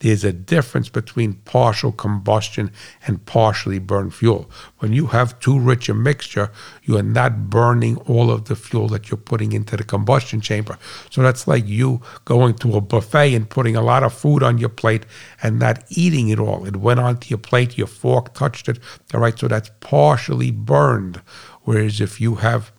there's a difference between partial combustion and partially burned fuel. When you have too rich a mixture, you are not burning all of the fuel that you're putting into the combustion chamber. So that's like you going to a buffet and putting a lot of food on your plate and not eating it all. It went onto your plate, your fork touched it. All right, so that's partially burned. Whereas if you have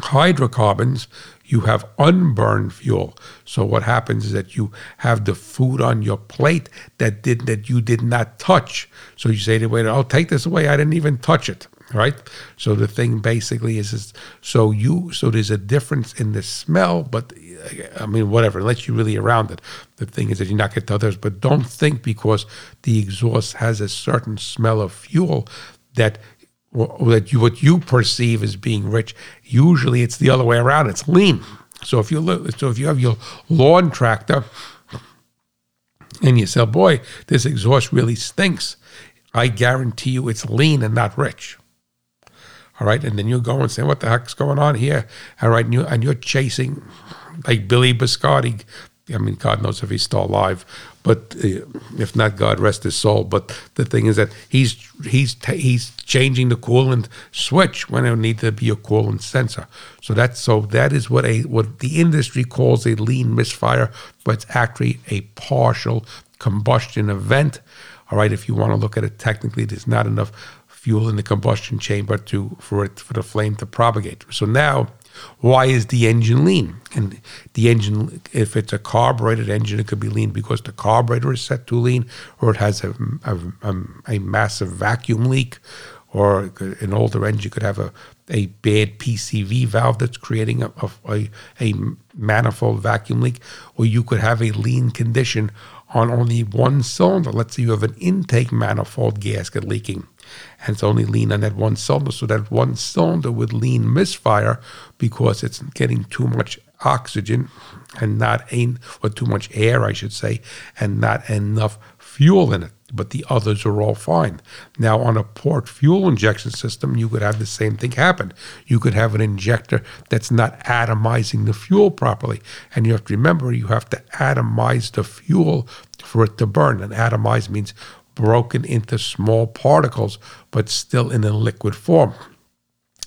hydrocarbons, you have unburned fuel. So what happens is that you have the food on your plate that did that you did not touch. So you say to the waiter, "I'll take this away. I didn't even touch it." Right. So the thing basically is, is so you so there's a difference in the smell, but I mean whatever. Unless you're really around it, the thing is that you're not going to others. But don't think because the exhaust has a certain smell of fuel that that you what you perceive as being rich, usually it's the other way around. It's lean. So if you so if you have your lawn tractor and you say, "Boy, this exhaust really stinks," I guarantee you it's lean and not rich. All right, and then you go and say, "What the heck's going on here?" All right, and you and you're chasing like Billy Biscotti I mean, God knows if he's still alive, but uh, if not, God rest his soul. But the thing is that he's he's he's changing the coolant switch when there needs to be a coolant sensor. So that's so that is what a what the industry calls a lean misfire, but it's actually a partial combustion event. All right, if you want to look at it technically, there's not enough fuel in the combustion chamber to for it for the flame to propagate. So now why is the engine lean? And the engine, if it's a carbureted engine, it could be lean because the carburetor is set too lean, or it has a, a, a, a massive vacuum leak, or an older engine could have a, a bad PCV valve that's creating a, a, a manifold vacuum leak, or you could have a lean condition on only one cylinder. Let's say you have an intake manifold gasket leaking and it's only lean on that one cylinder. So that one cylinder would lean misfire because it's getting too much oxygen and not a, or too much air, I should say, and not enough fuel in it but the others are all fine. Now, on a port fuel injection system, you could have the same thing happen. You could have an injector that's not atomizing the fuel properly. And you have to remember, you have to atomize the fuel for it to burn. And atomize means broken into small particles, but still in a liquid form.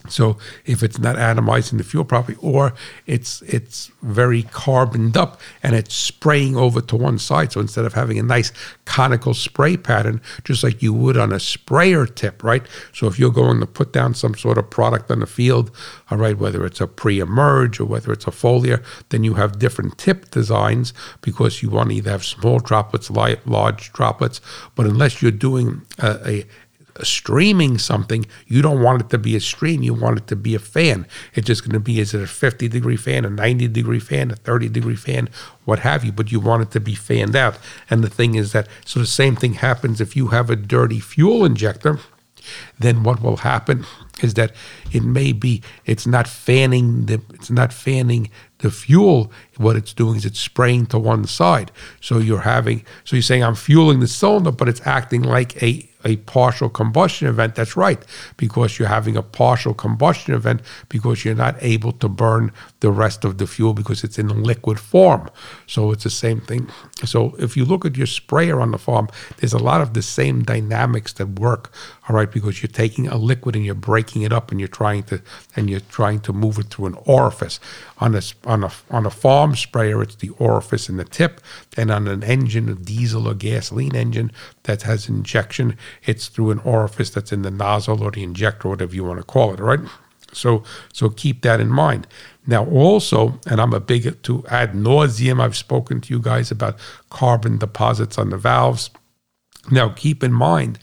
So if it's not atomizing the fuel properly, or it's it's very carboned up and it's spraying over to one side. So instead of having a nice conical spray pattern, just like you would on a sprayer tip, right? So if you're going to put down some sort of product on the field, all right, whether it's a pre-emerge or whether it's a foliar, then you have different tip designs because you want to either have small droplets, large droplets. But unless you're doing a, a streaming something, you don't want it to be a stream. You want it to be a fan. It's just going to be is it a 50 degree fan, a 90 degree fan, a 30 degree fan, what have you, but you want it to be fanned out. And the thing is that, so the same thing happens if you have a dirty fuel injector, then what will happen is that it may be, it's not fanning the, it's not fanning the fuel, what it's doing is it's spraying to one side. So you're having, so you're saying I'm fueling the cylinder, but it's acting like a a partial combustion event, that's right, because you're having a partial combustion event because you're not able to burn the rest of the fuel because it's in liquid form. So it's the same thing. So if you look at your sprayer on the farm, there's a lot of the same dynamics that work, all right, because you're taking a liquid and you're breaking it up and you're trying to and you're trying to move it through an orifice. On a on a on a farm sprayer, it's the orifice in the tip, and on an engine, a diesel or gasoline engine that has injection, it's through an orifice that's in the nozzle or the injector, whatever you want to call it, right? So so keep that in mind. Now also, and I'm a big to ad nauseum, I've spoken to you guys about carbon deposits on the valves. Now keep in mind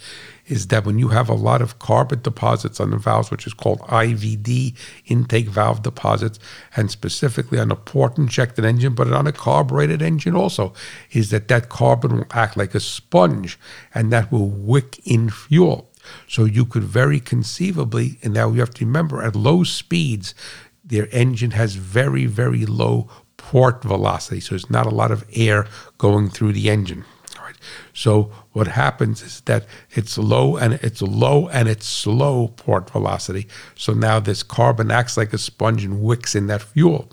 is that when you have a lot of carbon deposits on the valves, which is called IVD, intake valve deposits, and specifically on a port injected engine, but on a carbureted engine also, is that that carbon will act like a sponge and that will wick in fuel. So you could very conceivably, and now you have to remember at low speeds, their engine has very, very low port velocity. So there's not a lot of air going through the engine. All right. So what happens is that it's low and it's low and it's slow port velocity. So now this carbon acts like a sponge and wicks in that fuel.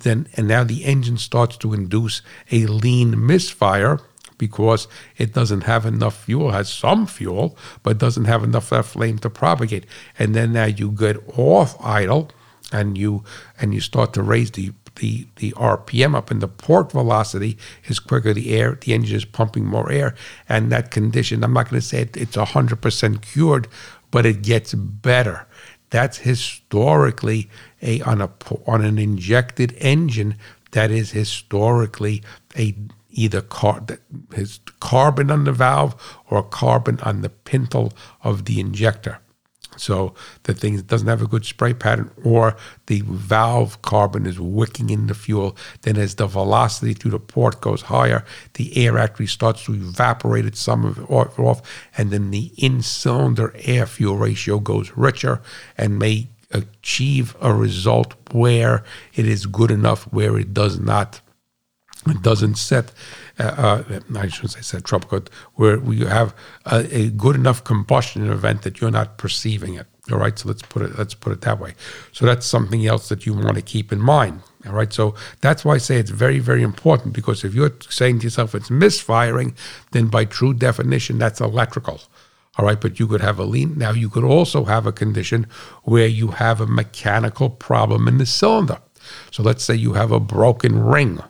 Then and now the engine starts to induce a lean misfire because it doesn't have enough fuel, has some fuel, but doesn't have enough that flame to propagate. And then now you get off idle and you and you start to raise the the, the RPM up and the port velocity is quicker. The air, the engine is pumping more air. And that condition, I'm not going to say it, it's 100% cured, but it gets better. That's historically a on a on an injected engine that is historically a either car, carbon on the valve or carbon on the pintle of the injector. So the thing doesn't have a good spray pattern, or the valve carbon is wicking in the fuel. Then, as the velocity through the port goes higher, the air actually starts to evaporate some of it off, and then the in-cylinder air fuel ratio goes richer and may achieve a result where it is good enough, where it does not it doesn't set, uh, uh, I shouldn't say set trouble code, where we have a, a, good enough combustion event that you're not perceiving it. All right, so let's put it let's put it that way. So that's something else that you want to keep in mind. All right, so that's why I say it's very very important because if you're saying to yourself it's misfiring, then by true definition that's electrical. All right, but you could have a lean. Now you could also have a condition where you have a mechanical problem in the cylinder. So let's say you have a broken ring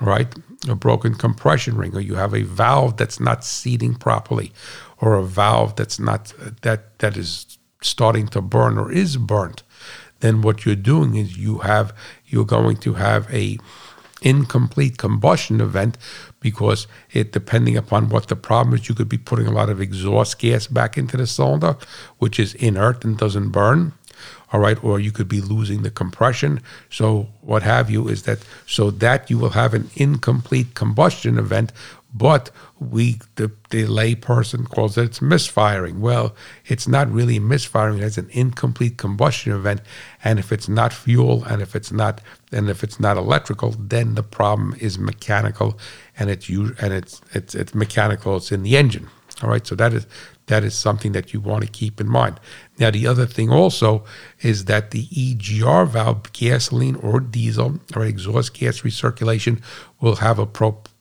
right? A broken compression ring, or you have a valve that's not seating properly, or a valve that's not that that is starting to burn or is burnt, then what you're doing is you have you're going to have a incomplete combustion event because it depending upon what the problem is you could be putting a lot of exhaust gas back into the cylinder which is inert and doesn't burn all right, or you could be losing the compression. So what have you is that so that you will have an incomplete combustion event, but we the, the lay person calls it it's misfiring. Well, it's not really misfiring; it's an incomplete combustion event. And if it's not fuel, and if it's not and if it's not electrical, then the problem is mechanical, and it's you and it's it's it's mechanical. It's in the engine. All right, so that is that is something that you want to keep in mind. Now, the other thing also is that the EGR valve, gasoline or diesel or exhaust gas recirculation, will have a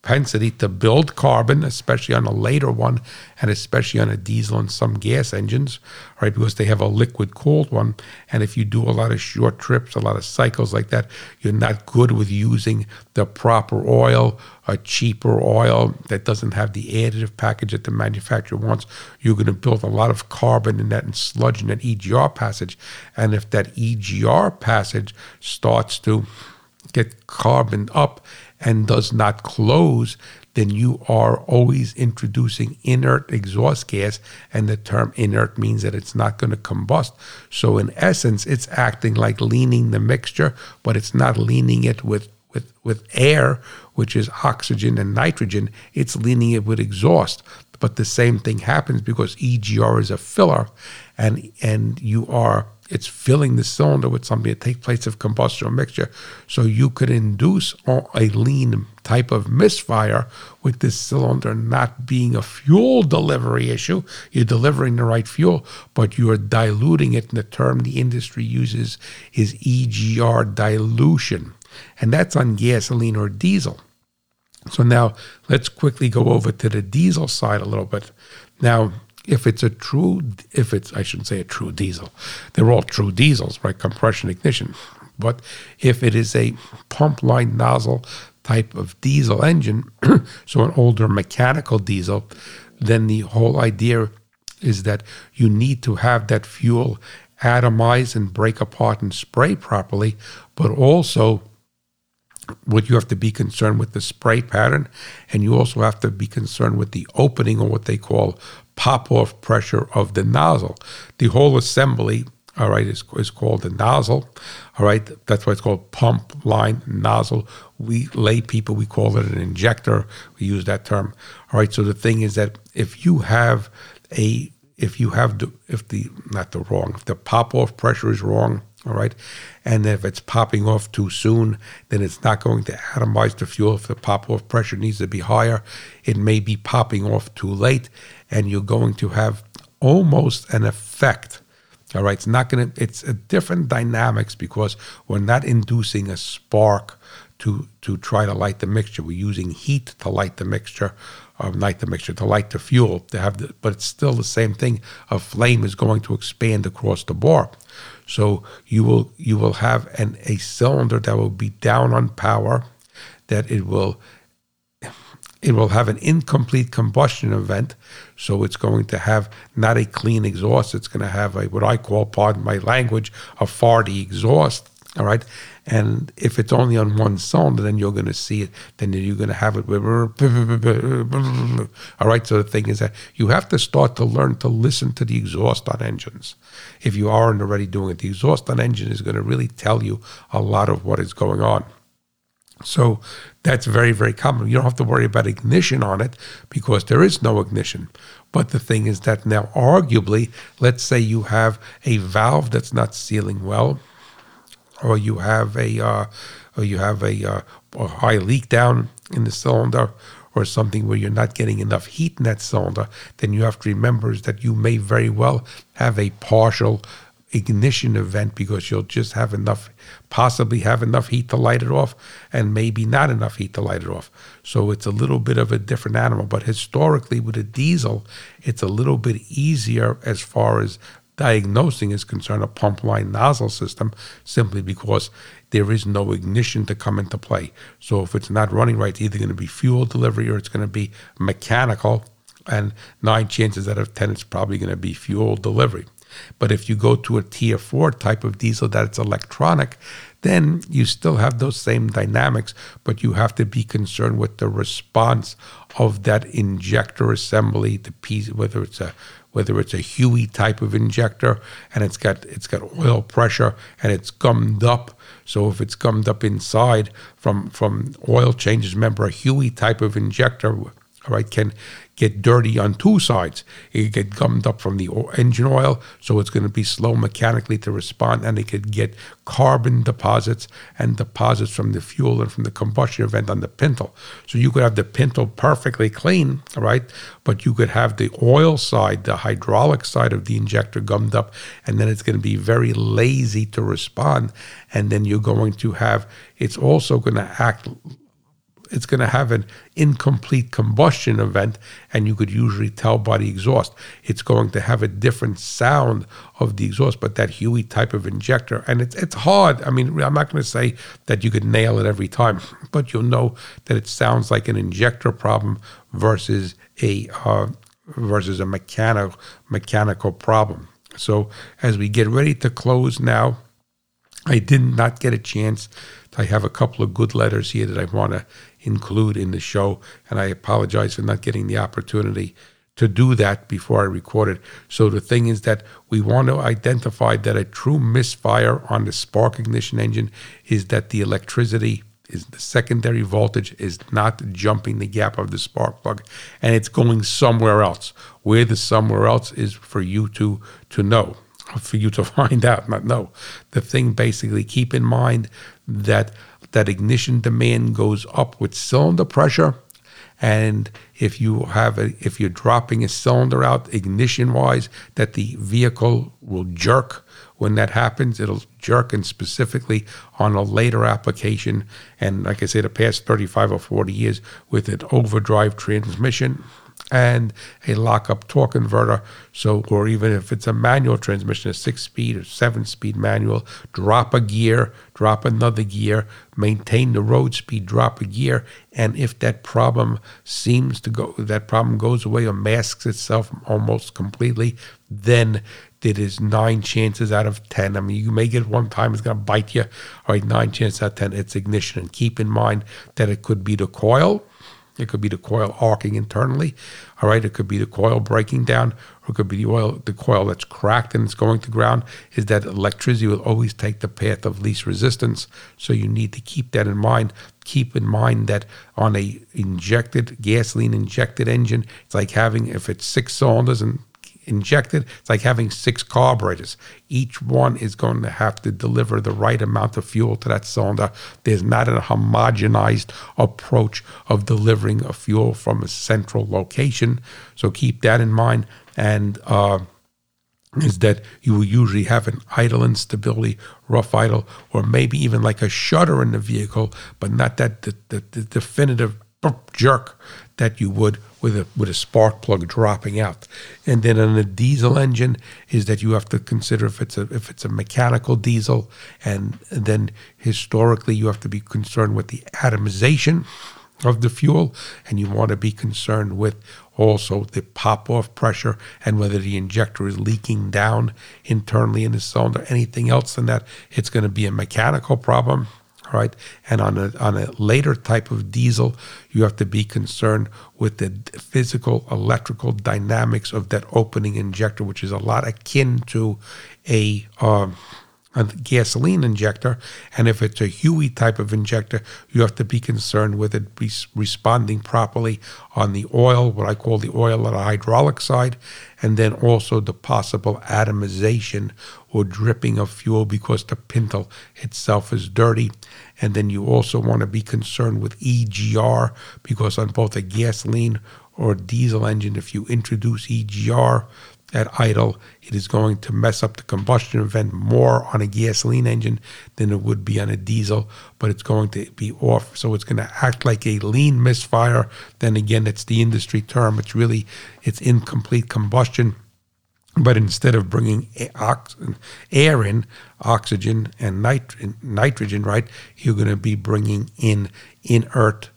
propensity to build carbon, especially on a later one, and especially on a diesel and some gas engines, right? Because they have a liquid cooled one. And if you do a lot of short trips, a lot of cycles like that, you're not good with using the proper oil, a cheaper oil that doesn't have the additive package that the manufacturer wants. You're going to build a lot of carbon in that and sludge in that EGR passage. And if that EGR passage starts to get carbon up and does not close, then you are always introducing inert exhaust gas. And the term inert means that it's not going to combust. So, in essence, it's acting like leaning the mixture, but it's not leaning it with, with, with air, which is oxygen and nitrogen. It's leaning it with exhaust. But the same thing happens because EGR is a filler, and and you are it's filling the cylinder with something that takes place of combustion mixture. So you could induce a lean type of misfire with this cylinder not being a fuel delivery issue. You're delivering the right fuel, but you are diluting it. And the term the industry uses is EGR dilution. And that's on gasoline or diesel. So now let's quickly go over to the diesel side a little bit. Now, if it's a true, if it's, I shouldn't say a true diesel, they're all true diesels, right? Compression ignition. But if it is a pump line nozzle type of diesel engine, so an older mechanical diesel, then the whole idea is that you need to have that fuel atomize and break apart and spray properly, but also what you have to be concerned with the spray pattern, and you also have to be concerned with the opening or what they call pop off pressure of the nozzle. The whole assembly, all right, is, is called the nozzle. All right, that's why it's called pump line nozzle. We lay people, we call it an injector. We use that term. All right, so the thing is that if you have a if you have the if the not the wrong if the pop off pressure is wrong all right and if it's popping off too soon then it's not going to atomize the fuel if the pop off pressure needs to be higher it may be popping off too late and you're going to have almost an effect. All right it's not going to it's a different dynamics because we're not inducing a spark to to try to light the mixture. We're using heat to light the mixture uh, of light the mixture to light the fuel to have the, but it's still the same thing. A flame is going to expand across the bore so you will you will have an a cylinder that will be down on power that it will it will have an incomplete combustion event so it's going to have not a clean exhaust it's going to have a what i call pardon my language a farty exhaust all right and if it's only on one cylinder, then you're going to see it. Then you're going to have it. All right. So the thing is that you have to start to learn to listen to the exhaust on engines. If you aren't already doing it, the exhaust on engine is going to really tell you a lot of what is going on. So that's very, very common. You don't have to worry about ignition on it because there is no ignition. But the thing is that now, arguably, let's say you have a valve that's not sealing well or you have a uh, or you have a, uh, a high leak down in the cylinder or something where you're not getting enough heat in that cylinder, then you have to remember is that you may very well have a partial ignition event because you'll just have enough, possibly have enough heat to light it off, and maybe not enough heat to light it off. So it's a little bit of a different animal. But historically, with a diesel, it's a little bit easier as far as diagnosing is concerned, a pump line nozzle system, simply because there is no ignition to come into play. So if it's not running right, it's either going to be fuel delivery or it's going to be mechanical. And nine chances out of 10, it's probably going to be fuel delivery. But if you go to a tier four type of diesel that it's electronic, then you still have those same dynamics, but you have to be concerned with the response of that injector assembly, the piece, whether it's a whether it's a HEUI type of injector and it's got it's got oil pressure and it's gummed up. So if it's gummed up inside from from oil changes, remember a HEUI type of injector, all right, can get dirty on two sides. It could get gummed up from the engine oil, so it's going to be slow mechanically to respond, and it could get carbon deposits and deposits from the fuel and from the combustion event on the pintle. So you could have the pintle perfectly clean, right? But you could have the oil side, the hydraulic side of the injector gummed up, and then it's going to be very lazy to respond. And then you're going to have, it's also going to act it's going to have an incomplete combustion event, and you could usually tell by the exhaust. It's going to have a different sound of the exhaust, but that HEUI type of injector, and it's it's hard. I mean, I'm not going to say that you could nail it every time, but you'll know that it sounds like an injector problem versus a uh, versus a mechanical mechanical problem. So as we get ready to close now, I did not get a chance. I have a couple of good letters here that I want to include in the show. And I apologize for not getting the opportunity to do that before I recorded. So the thing is that we want to identify that a true misfire on the spark ignition engine is that the electricity is the secondary voltage is not jumping the gap of the spark plug and it's going somewhere else. Where the somewhere else is for you to to know, for you to find out, not know. The thing basically keep in mind that that ignition demand goes up with cylinder pressure. And if you have a, if you're dropping a cylinder out ignition wise, that the vehicle will jerk when that happens. It'll jerk, and specifically on a later application. And like I say, the past 35 or 40 years with an overdrive transmission, and a lockup torque converter. So, or even if it's a manual transmission, a six speed or seven speed manual, drop a gear, drop another gear, maintain the road speed, drop a gear. And if that problem seems to go, that problem goes away or masks itself almost completely, then it is nine chances out of 10. I mean, you may get one time, it's going to bite you. All right, nine chances out of 10, it's ignition. And keep in mind that it could be the coil it could be the coil arcing internally. All right, it could be the coil breaking down, or it could be the oil, the coil that's cracked and it's going to ground. Is that electricity will always take the path of least resistance. So you need to keep that in mind. Keep in mind that on a injected gasoline injected engine, it's like having if it's six cylinders and injected. It's like having six carburetors. Each one is going to have to deliver the right amount of fuel to that cylinder. There's not a homogenized approach of delivering a fuel from a central location. So keep that in mind. And uh, is that you will usually have an idle instability, rough idle, or maybe even like a shudder in the vehicle, but not that the, the, the definitive jerk that you would with a with a spark plug dropping out. And then on a diesel engine is that you have to consider if it's a if it's a mechanical diesel, and, then historically you have to be concerned with the atomization of the fuel, and you want to be concerned with also the pop off pressure and whether the injector is leaking down internally in the cylinder. Anything else than that, it's going to be a mechanical problem. Right, and on a on a later type of diesel, you have to be concerned with the physical electrical dynamics of that opening injector, which is a lot akin to a um, a gasoline injector. And if it's a HEUI type of injector, you have to be concerned with it responding properly on the oil, what I call the oil on the hydraulic side, and then also the possible atomization or dripping of fuel because the pintle itself is dirty. And then you also want to be concerned with EGR because on both a gasoline or diesel engine, if you introduce EGR, at idle, it is going to mess up the combustion event more on a gasoline engine than it would be on a diesel, but it's going to be off. So it's going to act like a lean misfire. Then again, it's the industry term. It's really, it's incomplete combustion. But instead of bringing air in, oxygen and nitrogen, right, you're going to be bringing in inert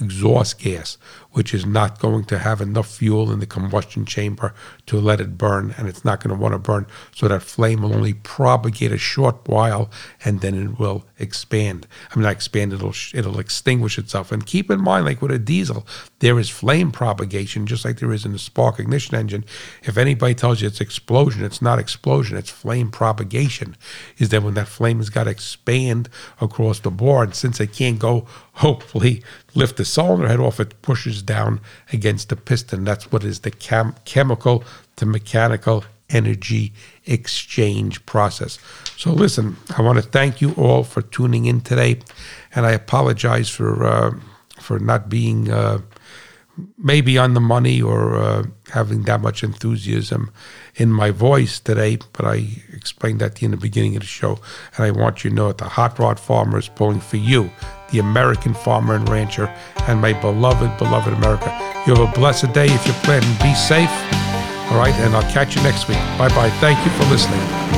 exhaust gas, which is not going to have enough fuel in the combustion chamber to let it burn, and it's not going to want to burn. So that flame will only propagate a short while, and then it will expand. I mean, not expand; it'll it'll extinguish itself. And keep in mind, like with a diesel, there is flame propagation, just like there is in a spark ignition engine. If anybody tells you it's explosion, it's not explosion; it's flame propagation. Is that when that flame has got to expand across the board, since it can't go, hopefully lift the cylinder head off, it pushes down against the piston. That's what is the chem- chemical to mechanical energy exchange process. So, listen, I want to thank you all for tuning in today, and I apologize for uh, for not being uh, maybe on the money or uh, having that much enthusiasm in my voice today, but I explained that in the beginning of the show, and I want you to know that the Hot Rod Farmer is pulling for you, the American farmer and rancher, and my beloved, beloved America. You have a blessed day if you're planning. Be safe. All right, and I'll catch you next week. Bye bye. Thank you for listening.